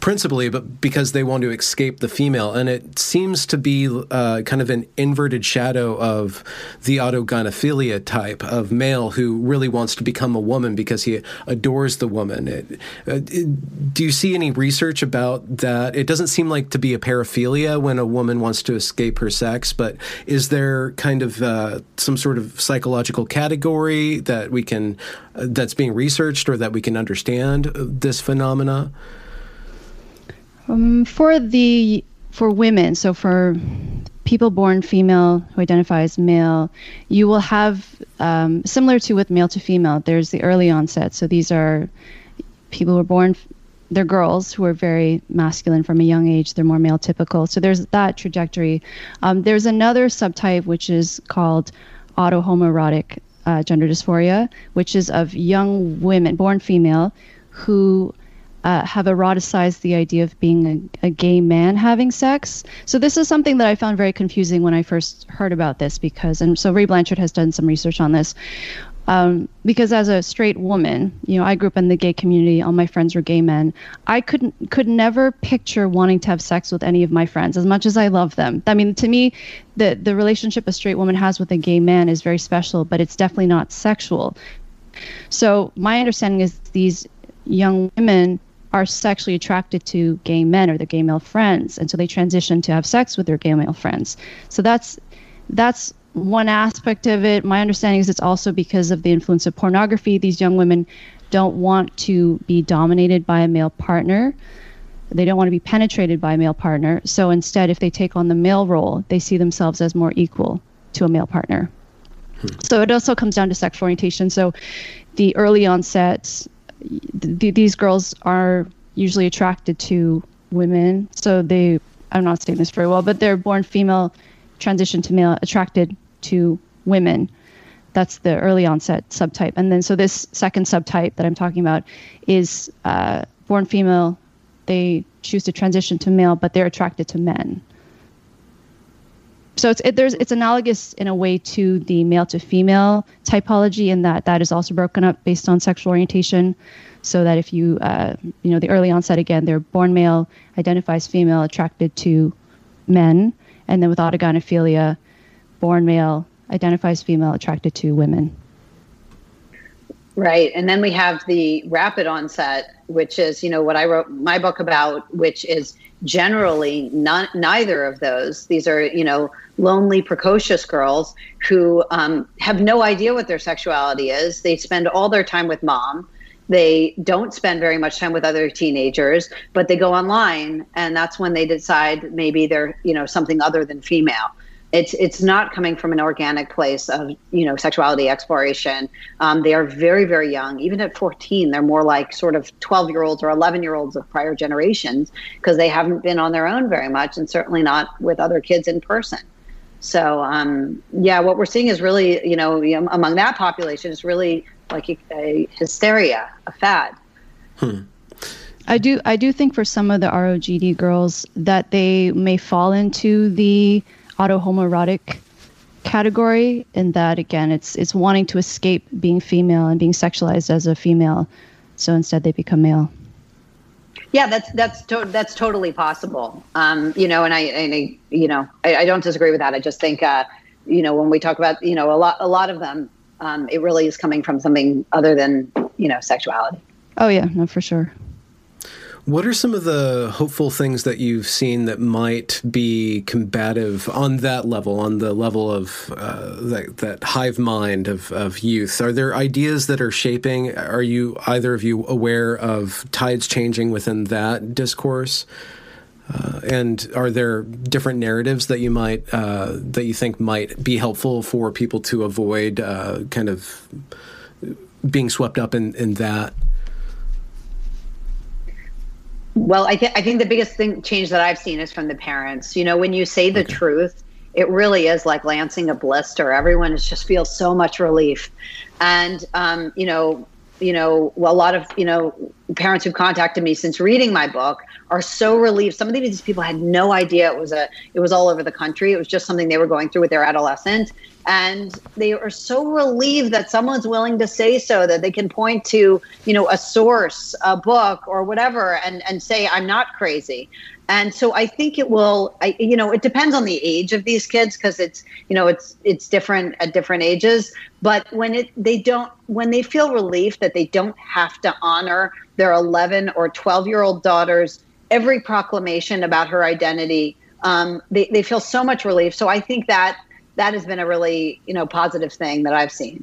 principally, but because they want to escape the female. And it seems to be uh, kind of an inverted shadow of the autogynephilia type of male who really wants to become a woman because he adores the woman. It, uh, it, do you see any research about that? It doesn't seem like to be a paraphilia when a woman wants to escape her sex, but is there kind of uh, some sort of psychological category that we can uh, that's being researched or that we can understand this phenomena? Um, for the for women, so for people born female who identify as male, you will have um, similar to with male to female. There's the early onset. So these are people who are born. They're girls who are very masculine from a young age. They're more male typical. So there's that trajectory. Um, there's another subtype which is called autohomoerotic uh, gender dysphoria, which is of young women born female who uh, have eroticized the idea of being a, a, gay man having sex. So this is something that I found very confusing when I first heard about this because, and so Ray Blanchard has done some research on this. Um, because as a straight woman, you know, I grew up in the gay community. All my friends were gay men. I could could never picture wanting to have sex with any of my friends, as much as I love them. I mean, to me, the the relationship a straight woman has with a gay man is very special, but it's definitely not sexual. So my understanding is these young women are sexually attracted to gay men or their gay male friends, and so they transition to have sex with their gay male friends. So that's that's one aspect of it. My understanding is it's also because of the influence of pornography. These young women don't want to be dominated by a male partner. They don't want to be penetrated by a male partner. So instead, if they take on the male role, they see themselves as more equal to a male partner. Hmm. So it also comes down to sexual orientation. So the early onset th- these girls are usually attracted to women. So they, I'm not saying this very well, but they're born female, transition to male, attracted to women. That's the early onset subtype. And then, so this second subtype that I'm talking about is uh, born female. They choose to transition to male, but they're attracted to men. So it's it, there's it's analogous in a way to the male to female typology in that that is also broken up based on sexual orientation. So that if you uh, you know the early onset again, they're born male, identifies female, attracted to men, and then with autogynephilia, born male, identifies female, attracted to women. Right. And then we have the rapid onset, which is, you know, what I wrote my book about, which is generally not, neither of those. These are, you know, lonely, precocious girls who um, have no idea what their sexuality is. They spend all their time with mom. They don't spend very much time with other teenagers, but they go online, and that's when they decide maybe they're, you know, something other than female it's it's not coming from an organic place of you know sexuality exploration. Um, they are very very young, even at 14. They're more like sort of 12 year olds or 11 year olds of prior generations because they haven't been on their own very much, and certainly not with other kids in person. So um, yeah, what we're seeing is really you know among that population is really like a, a hysteria, a fad. Hmm. I do I do think for some of the ROGD girls that they may fall into the autohomoerotic category in that again it's it's wanting to escape being female and being sexualized as a female. So instead they become male. Yeah that's that's to- that's totally possible. Um, you know and i, and I you know I, I, don't disagree with that. I just think uh, you know when we talk about you know a lot a lot of them um, it really is coming from something other than you know sexuality. Oh yeah no for sure what are some of the hopeful things that you've seen that might be combative on that level, on the level of uh, that, that, hive mind of, of youth? Are there ideas that are shaping? Are you either of you aware of tides changing within that discourse? Uh, and are there different narratives that you might uh, that you think might be helpful for people to avoid uh, kind of being swept up in, in that well, I, th- I think the biggest thing change that I've seen is from the parents. You know, when you say the okay. truth, it really is like lancing a blister. Everyone just feels so much relief, and um, you know, you know, well, a lot of you know, parents who contacted me since reading my book are so relieved. Some of these people had no idea it was a it was all over the country. It was just something they were going through with their adolescent, and they are so relieved that someone's willing to say so that they can point to you know a source, a book, or whatever, and and say I'm not crazy. And so I think it will. I, you know, it depends on the age of these kids because it's you know it's it's different at different ages. But when it they don't when they feel relief that they don't have to honor their 11 or 12 year old daughter's every proclamation about her identity, um, they they feel so much relief. So I think that that has been a really you know positive thing that I've seen.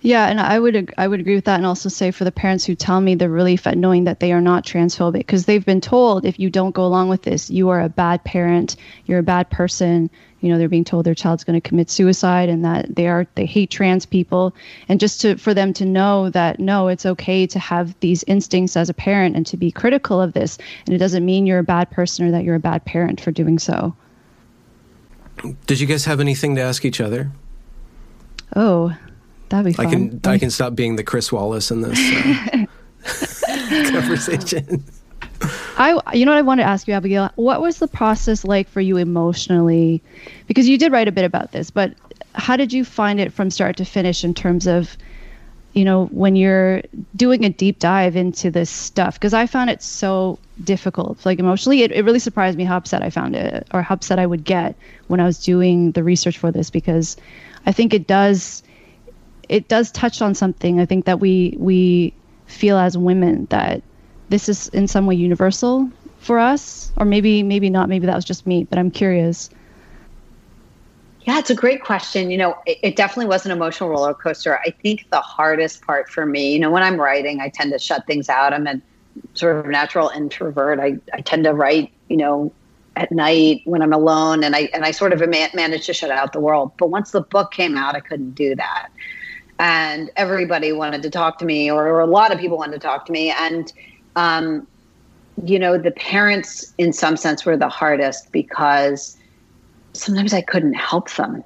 Yeah, and I would I would agree with that, and also say for the parents who tell me the relief at knowing that they are not transphobic, because they've been told if you don't go along with this, you are a bad parent, you're a bad person. You know, they're being told their child's going to commit suicide, and that they are they hate trans people, and just to for them to know that no, it's okay to have these instincts as a parent and to be critical of this, and it doesn't mean you're a bad person or that you're a bad parent for doing so. Did you guys have anything to ask each other? Oh, That'd be fun. I can I can stop being the Chris Wallace in this uh, conversation. I you know what I want to ask you, Abigail? What was the process like for you emotionally? Because you did write a bit about this, but how did you find it from start to finish in terms of you know when you're doing a deep dive into this stuff because i found it so difficult like emotionally it, it really surprised me how upset i found it or how upset i would get when i was doing the research for this because i think it does it does touch on something I think that we we feel as women that this is in some way universal for us or maybe maybe not maybe that was just me but I'm curious yeah, it's a great question. You know, it, it, definitely was an emotional roller coaster. I think the hardest part for me, you know, when I'm writing, I tend to shut things out. I'm a sort of natural introvert. I, I tend to write, you know, at night when I'm alone, and I and I sort of managed to shut out the world. But once the book came out, I couldn't do that and everybody wanted to talk to me, or, or a lot of people wanted to talk to me. And, um, you know, the parents, in some sense, were the hardest because sometimes I couldn't help them.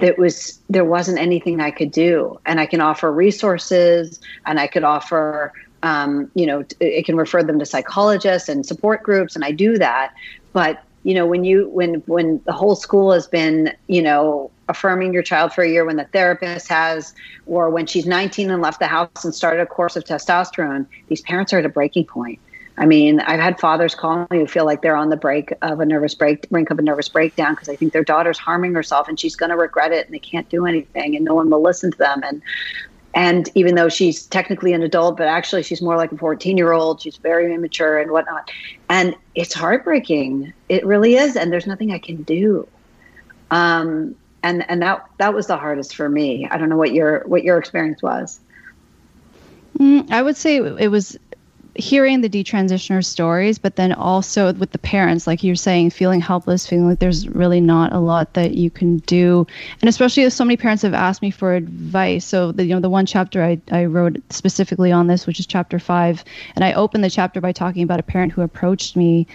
It was there wasn't anything I could do, and I can offer resources, and I could offer, um, you know, it can refer them to psychologists and support groups, and I do that. But you know, when you when when the whole school has been, you know, affirming your child for a year when the therapist has, or when she's 19 and left the house and started a course of testosterone, these parents are at a breaking point. I mean, I've had fathers call me who feel like they're on the break of a nervous break, brink of a nervous breakdown because I think their daughter's harming herself and she's going to regret it and they can't do anything and no one will listen to them. And and even though she's technically an adult, but actually she's more like a 14 year old, she's very immature and whatnot. And it's heartbreaking. It really is. And there's nothing I can do. Um, and and that that was the hardest for me. I don't know what your what your experience was. Mm, I would say it was hearing the detransitioner stories, but then also with the parents, like you're saying, feeling helpless, feeling like there's really not a lot that you can do, and especially if so many parents have asked me for advice. So the you know the one chapter I I wrote specifically on this, which is chapter five, and I opened the chapter by talking about a parent who approached me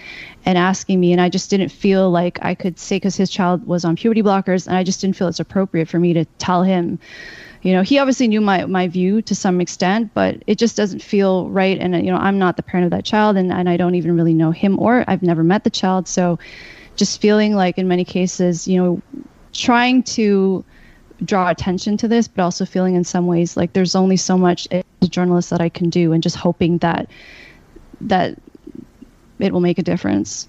and asking me, and I just didn't feel like I could say because his child was on puberty blockers, and I just didn't feel it's appropriate for me to tell him you know he obviously knew my my view to some extent but it just doesn't feel right. And uh, you know i'm not the parent of that child and, and i don't even really know him or i've never met the child. So just feeling like in many cases you know trying to draw attention to this but also feeling in some ways like there's only so much as a journalist that i can do and just hoping that that it will make a difference.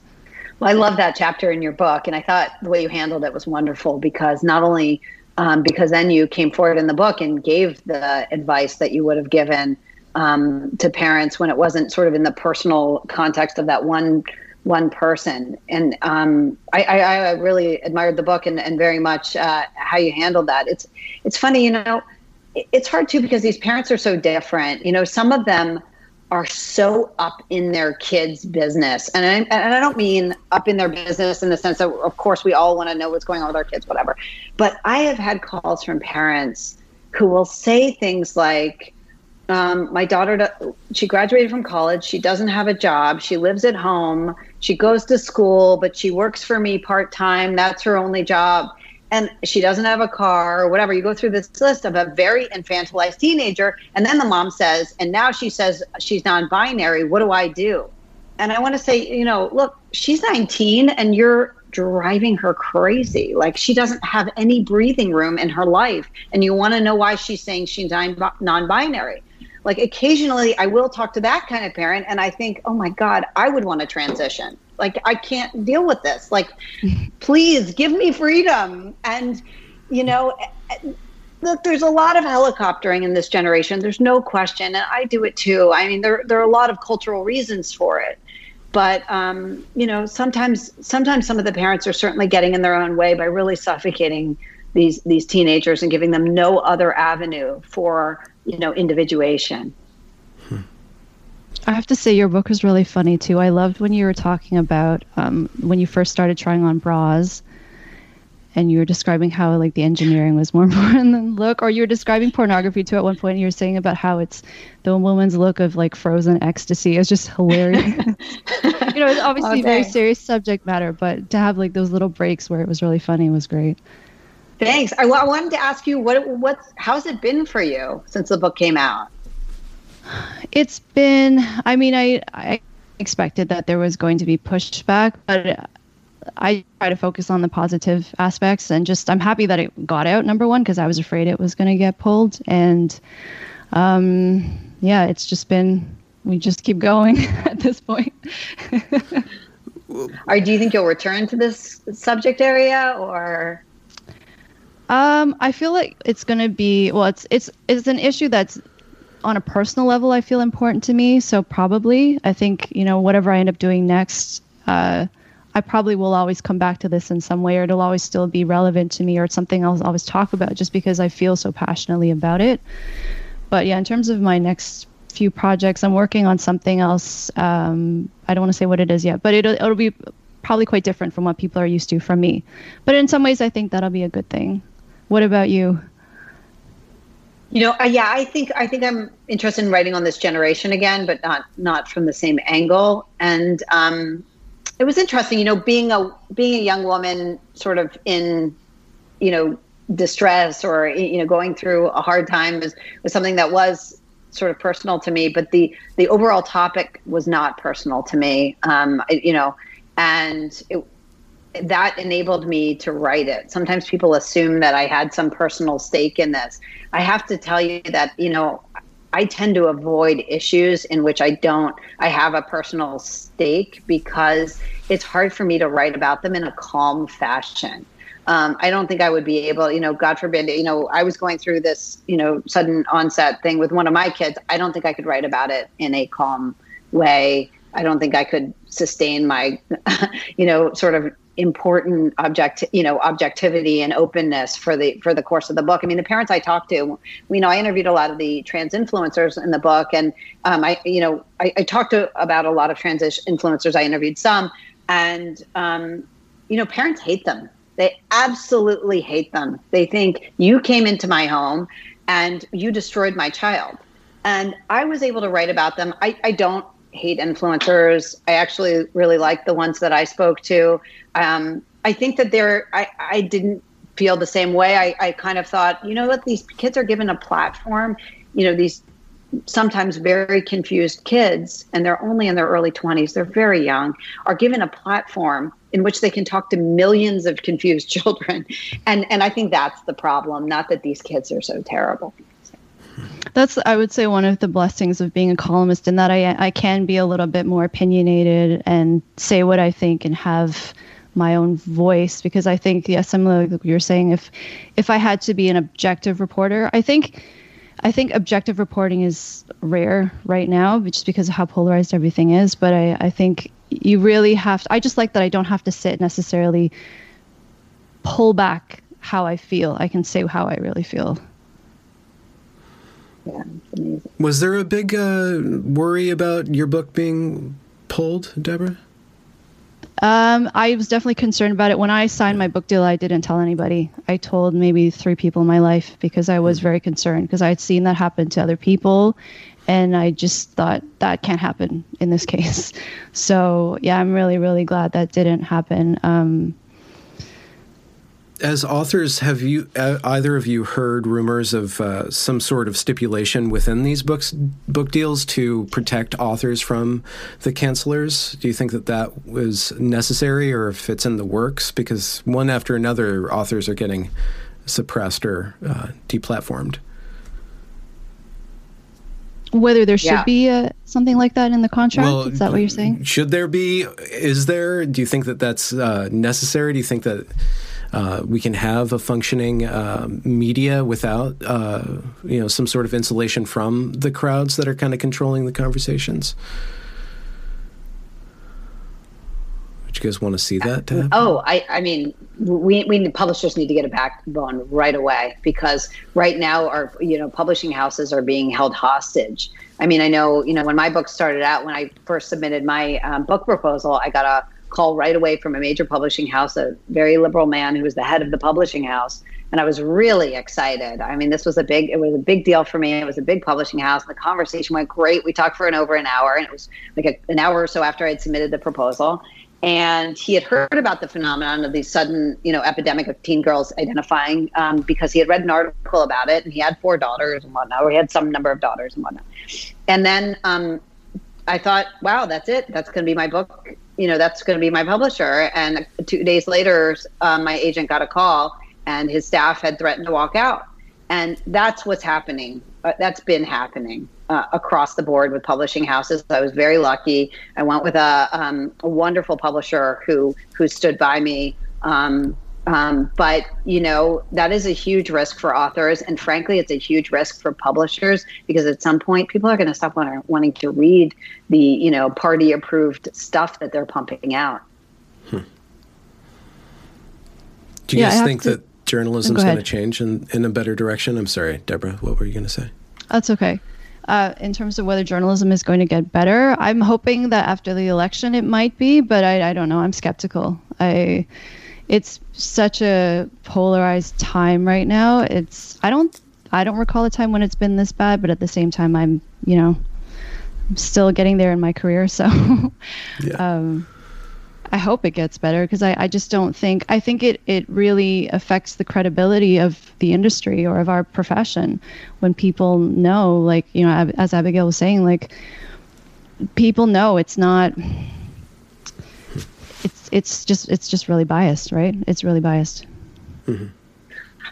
Well, I love that chapter in your book, and I thought the way you handled it was wonderful because not only um, because then you came forward in the book and gave the advice that you would have given um, to parents when it wasn't sort of in the personal context of that one one person. And um, I, I, I, really admired the book and, and very much uh, how you handled that. It's it's funny, you know, it's hard too because these parents are so different. You know, some of them are so up in their kids' business. And I, and I don't mean up in their business in the sense that, of course, we all want to know what's going on with our kids, whatever. But I have had calls from parents who will say things like, um, my daughter, she graduated from college. She doesn't have a job. She lives at home. She goes to school, but she works for me part time. That's her only job. And she doesn't have a car or whatever. You go through this list of a very infantilized teenager, and then the mom says, and now she says she's non binary. What do I do? And I want to say, you know, look, she's 19 and you're driving her crazy. Like she doesn't have any breathing room in her life. And you want to know why she's saying she's non binary. Like occasionally I will talk to that kind of parent and I think, oh my God, I would want to transition. Like I can't deal with this. Like, please give me freedom. And, you know, look, there's a lot of helicoptering in this generation. There's no question. And I do it too. I mean, there, there are a lot of cultural reasons for it but um, you know sometimes sometimes some of the parents are certainly getting in their own way by really suffocating these these teenagers and giving them no other avenue for you know individuation I have to say your book was really funny too. I loved when you were talking about um, when you first started trying on bras and you were describing how like the engineering was more important than look or you were describing pornography too at one point you were saying about how it's the woman's look of like frozen ecstasy is just hilarious you know it's obviously okay. very serious subject matter but to have like those little breaks where it was really funny was great thanks i, I wanted to ask you what what's how's it been for you since the book came out it's been i mean i i expected that there was going to be pushback but I try to focus on the positive aspects and just I'm happy that it got out number one because I was afraid it was going to get pulled and um, yeah it's just been we just keep going at this point. or do you think you'll return to this subject area or? Um, I feel like it's going to be well. It's it's it's an issue that's on a personal level. I feel important to me. So probably, I think you know whatever I end up doing next. Uh, I probably will always come back to this in some way, or it'll always still be relevant to me, or it's something I'll always talk about just because I feel so passionately about it. But yeah, in terms of my next few projects, I'm working on something else. Um, I don't want to say what it is yet, but it'll it'll be probably quite different from what people are used to from me. But in some ways, I think that'll be a good thing. What about you? You know, uh, yeah, I think I think I'm interested in writing on this generation again, but not not from the same angle. And um, it was interesting, you know, being a being a young woman, sort of in, you know, distress or you know going through a hard time was was something that was sort of personal to me. But the the overall topic was not personal to me, um, you know, and it, that enabled me to write it. Sometimes people assume that I had some personal stake in this. I have to tell you that you know I tend to avoid issues in which I don't I have a personal stake because it's hard for me to write about them in a calm fashion. Um, I don't think I would be able, you know, God forbid, you know, I was going through this, you know, sudden onset thing with one of my kids. I don't think I could write about it in a calm way. I don't think I could sustain my, you know, sort of important object you know objectivity and openness for the for the course of the book. I mean the parents i talked to you know i interviewed a lot of the trans influencers in the book and um, i you know i, I talked to, about a lot of trans influencers. I interviewed some and um, you know parents hate them. They absolutely hate them. They think you came into my home and you destroyed my child. And i was able to write about them. I, I don't hate influencers. I actually really like the ones that I spoke to. Um, I think that they're, I, I didn't feel the same way. I, I kind of thought, you know what, these kids are given a platform. You know, these sometimes very confused kids, and they're only in their early 20s, they're very young, are given a platform in which they can talk to millions of confused children. And, and I think that's the problem, not that these kids are so terrible. That's I would say one of the blessings of being a columnist in that I I can be a little bit more opinionated and say what I think and have my own voice because I think yeah similar like you're saying if if I had to be an objective reporter I think I think objective reporting is rare right now just because of how polarized everything is but I I think you really have to, I just like that I don't have to sit necessarily pull back how I feel. I can say how I really feel yeah, it's amazing. Was there a big uh, worry about your book being pulled, Deborah? Um, I was definitely concerned about it. When I signed my book deal, I didn't tell anybody. I told maybe three people in my life because I was very concerned because I had seen that happen to other people. And I just thought that can't happen in this case. So, yeah, I'm really, really glad that didn't happen. Um, as authors, have you uh, either of you heard rumors of uh, some sort of stipulation within these books book deals to protect authors from the cancelers? Do you think that that was necessary, or if it's in the works? Because one after another, authors are getting suppressed or uh, deplatformed. Whether there should yeah. be a, something like that in the contract? Well, is that what you're saying? Should there be? Is there? Do you think that that's uh, necessary? Do you think that? Uh, we can have a functioning uh, media without uh, you know some sort of insulation from the crowds that are kind of controlling the conversations. Would you guys want to see that? Oh, I, I mean, we, we publishers need to get a backbone right away because right now our you know publishing houses are being held hostage. I mean, I know you know when my book started out when I first submitted my um, book proposal, I got a call right away from a major publishing house, a very liberal man who was the head of the publishing house. And I was really excited. I mean, this was a big, it was a big deal for me. It was a big publishing house. The conversation went great. We talked for an over an hour, and it was like a, an hour or so after I'd submitted the proposal. And he had heard about the phenomenon of the sudden, you know, epidemic of teen girls identifying um, because he had read an article about it, and he had four daughters and whatnot, or he had some number of daughters and whatnot. And then um, I thought, wow, that's it. That's going to be my book you know, that's going to be my publisher. And two days later, um, my agent got a call and his staff had threatened to walk out. And that's what's happening. Uh, that's been happening uh, across the board with publishing houses. I was very lucky. I went with a, um, a wonderful publisher who who stood by me um, um, but you know that is a huge risk for authors, and frankly, it's a huge risk for publishers because at some point people are going to stop wanting to read the you know party approved stuff that they're pumping out. Hmm. Do you yeah, guys think to, that journalism is going to change in, in a better direction? I'm sorry, Deborah. What were you going to say? That's okay. Uh, in terms of whether journalism is going to get better, I'm hoping that after the election it might be, but I, I don't know. I'm skeptical. I it's such a polarized time right now. It's I don't I don't recall a time when it's been this bad, but at the same time, I'm you know I'm still getting there in my career, so yeah. um, I hope it gets better because I, I just don't think I think it it really affects the credibility of the industry or of our profession when people know like you know as Abigail was saying like people know it's not it's just it's just really biased, right? It's really biased. Mm-hmm.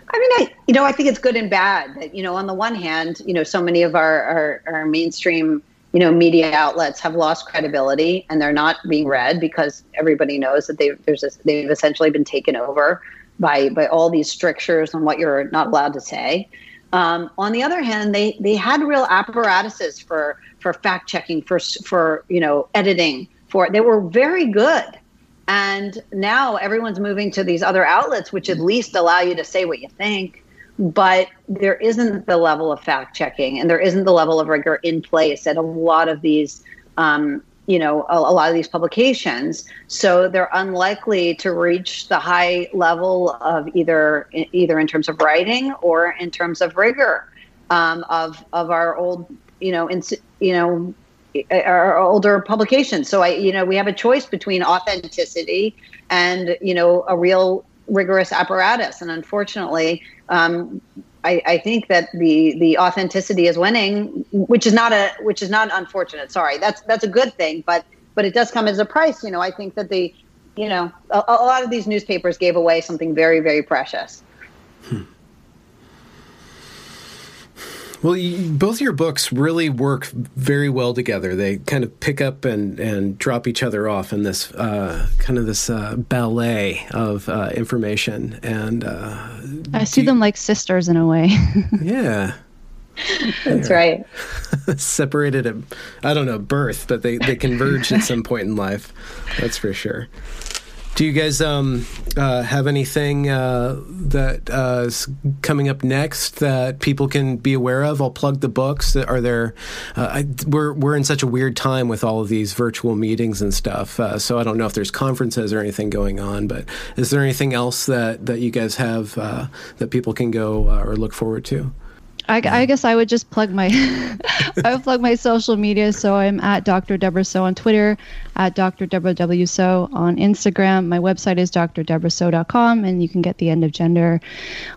I mean, I you know I think it's good and bad. That, you know, on the one hand, you know, so many of our, our, our mainstream you know media outlets have lost credibility and they're not being read because everybody knows that they there's a, they've essentially been taken over by by all these strictures on what you're not allowed to say. Um, on the other hand, they they had real apparatuses for for fact checking, for for you know editing. For they were very good. And now everyone's moving to these other outlets, which at least allow you to say what you think. But there isn't the level of fact checking and there isn't the level of rigor in place at a lot of these, um, you know, a, a, lot of these publications. So they're unlikely to reach the high level of either either in terms of writing or in terms of rigor um, of of our old, you know, in, you know, our older publications. So I, you know, we have a choice between authenticity and you know a real rigorous apparatus. And unfortunately, um, I, I, think that the the authenticity is winning, which is not a which is not unfortunate. Sorry, that's that's a good thing, but but it does come as a price. You know, I think that the you know a, a lot of these newspapers gave away something very very precious. Hmm. Well, you, both your books really work very well together. They kind of pick up and, and drop each other off in this uh, kind of this uh, ballet of uh, information. And uh, I see you, them like sisters in a way. yeah. That's right. Separated at, I don't know, birth, but they, they converge at some point in life. That's for sure. Do you guys um, uh, have anything uh, that uh, is coming up next that people can be aware of? I'll plug the books. Are there? Uh, I, we're we're in such a weird time with all of these virtual meetings and stuff. Uh, so I don't know if there's conferences or anything going on. But is there anything else that that you guys have uh, that people can go or look forward to? I, I, mm-hmm. guess I would just plug my I would plug my social media. So I'm at Dr. Deborah Soh on Twitter, at Dr. Deborah W Soh on Instagram. My website is drdeborahsoh.com, and you can get The End of Gender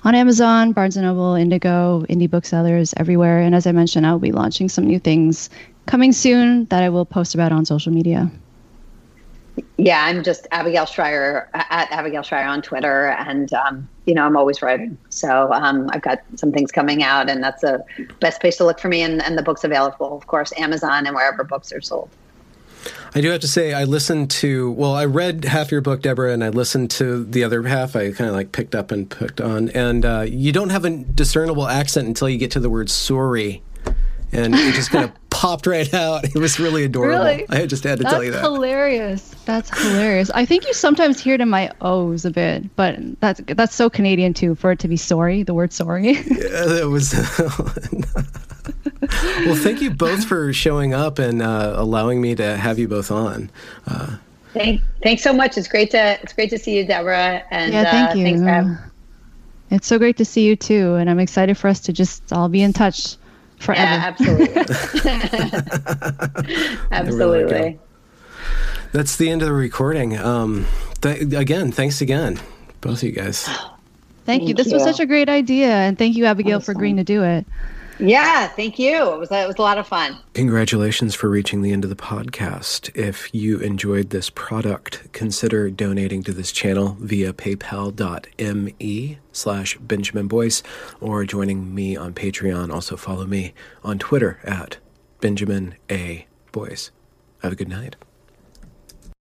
on Amazon, Barnes and Noble, Indigo, indie booksellers everywhere. And as I mentioned, I'll be launching some new things coming soon that I will post about on social media. Yeah, I'm just Abigail Shrier at Abigail Shrier on Twitter, and um, you know I'm always writing. So um, I've got some things coming out, and that's the best place to look for me. And, and the book's available, of course, Amazon and wherever books are sold. I do have to say, I listened to, well, I read half your book, Deborah, and I listened to the other half. I kind of like picked up and picked on. And uh, you don't have a discernible accent until you get to the word sorry and it just kind of popped right out. It was really adorable. Really? I just had to that's tell you that. hilarious. That's hilarious. I think you sometimes hear it in my O's a bit, but that's that's so Canadian too for it to be sorry. The word sorry. yeah, that was. well, thank you both for showing up and uh, allowing me to have you both on. Uh, Thank, thanks so much. It's great to it's great to see you, Deborah. And yeah, thank uh, you. Thanks for it's so great to see you too, and I'm excited for us to just all be in touch forever. Yeah, absolutely. absolutely. That's the end of the recording. Um, th- again, thanks again, both of you guys. Thank, thank you. This you. was such a great idea, and thank you, Abigail, for agreeing to do it. Yeah, thank you. It was it was a lot of fun. Congratulations for reaching the end of the podcast. If you enjoyed this product, consider donating to this channel via paypal.me slash Benjamin Boyce or joining me on Patreon. Also follow me on Twitter at Benjamin A. Boyce. Have a good night.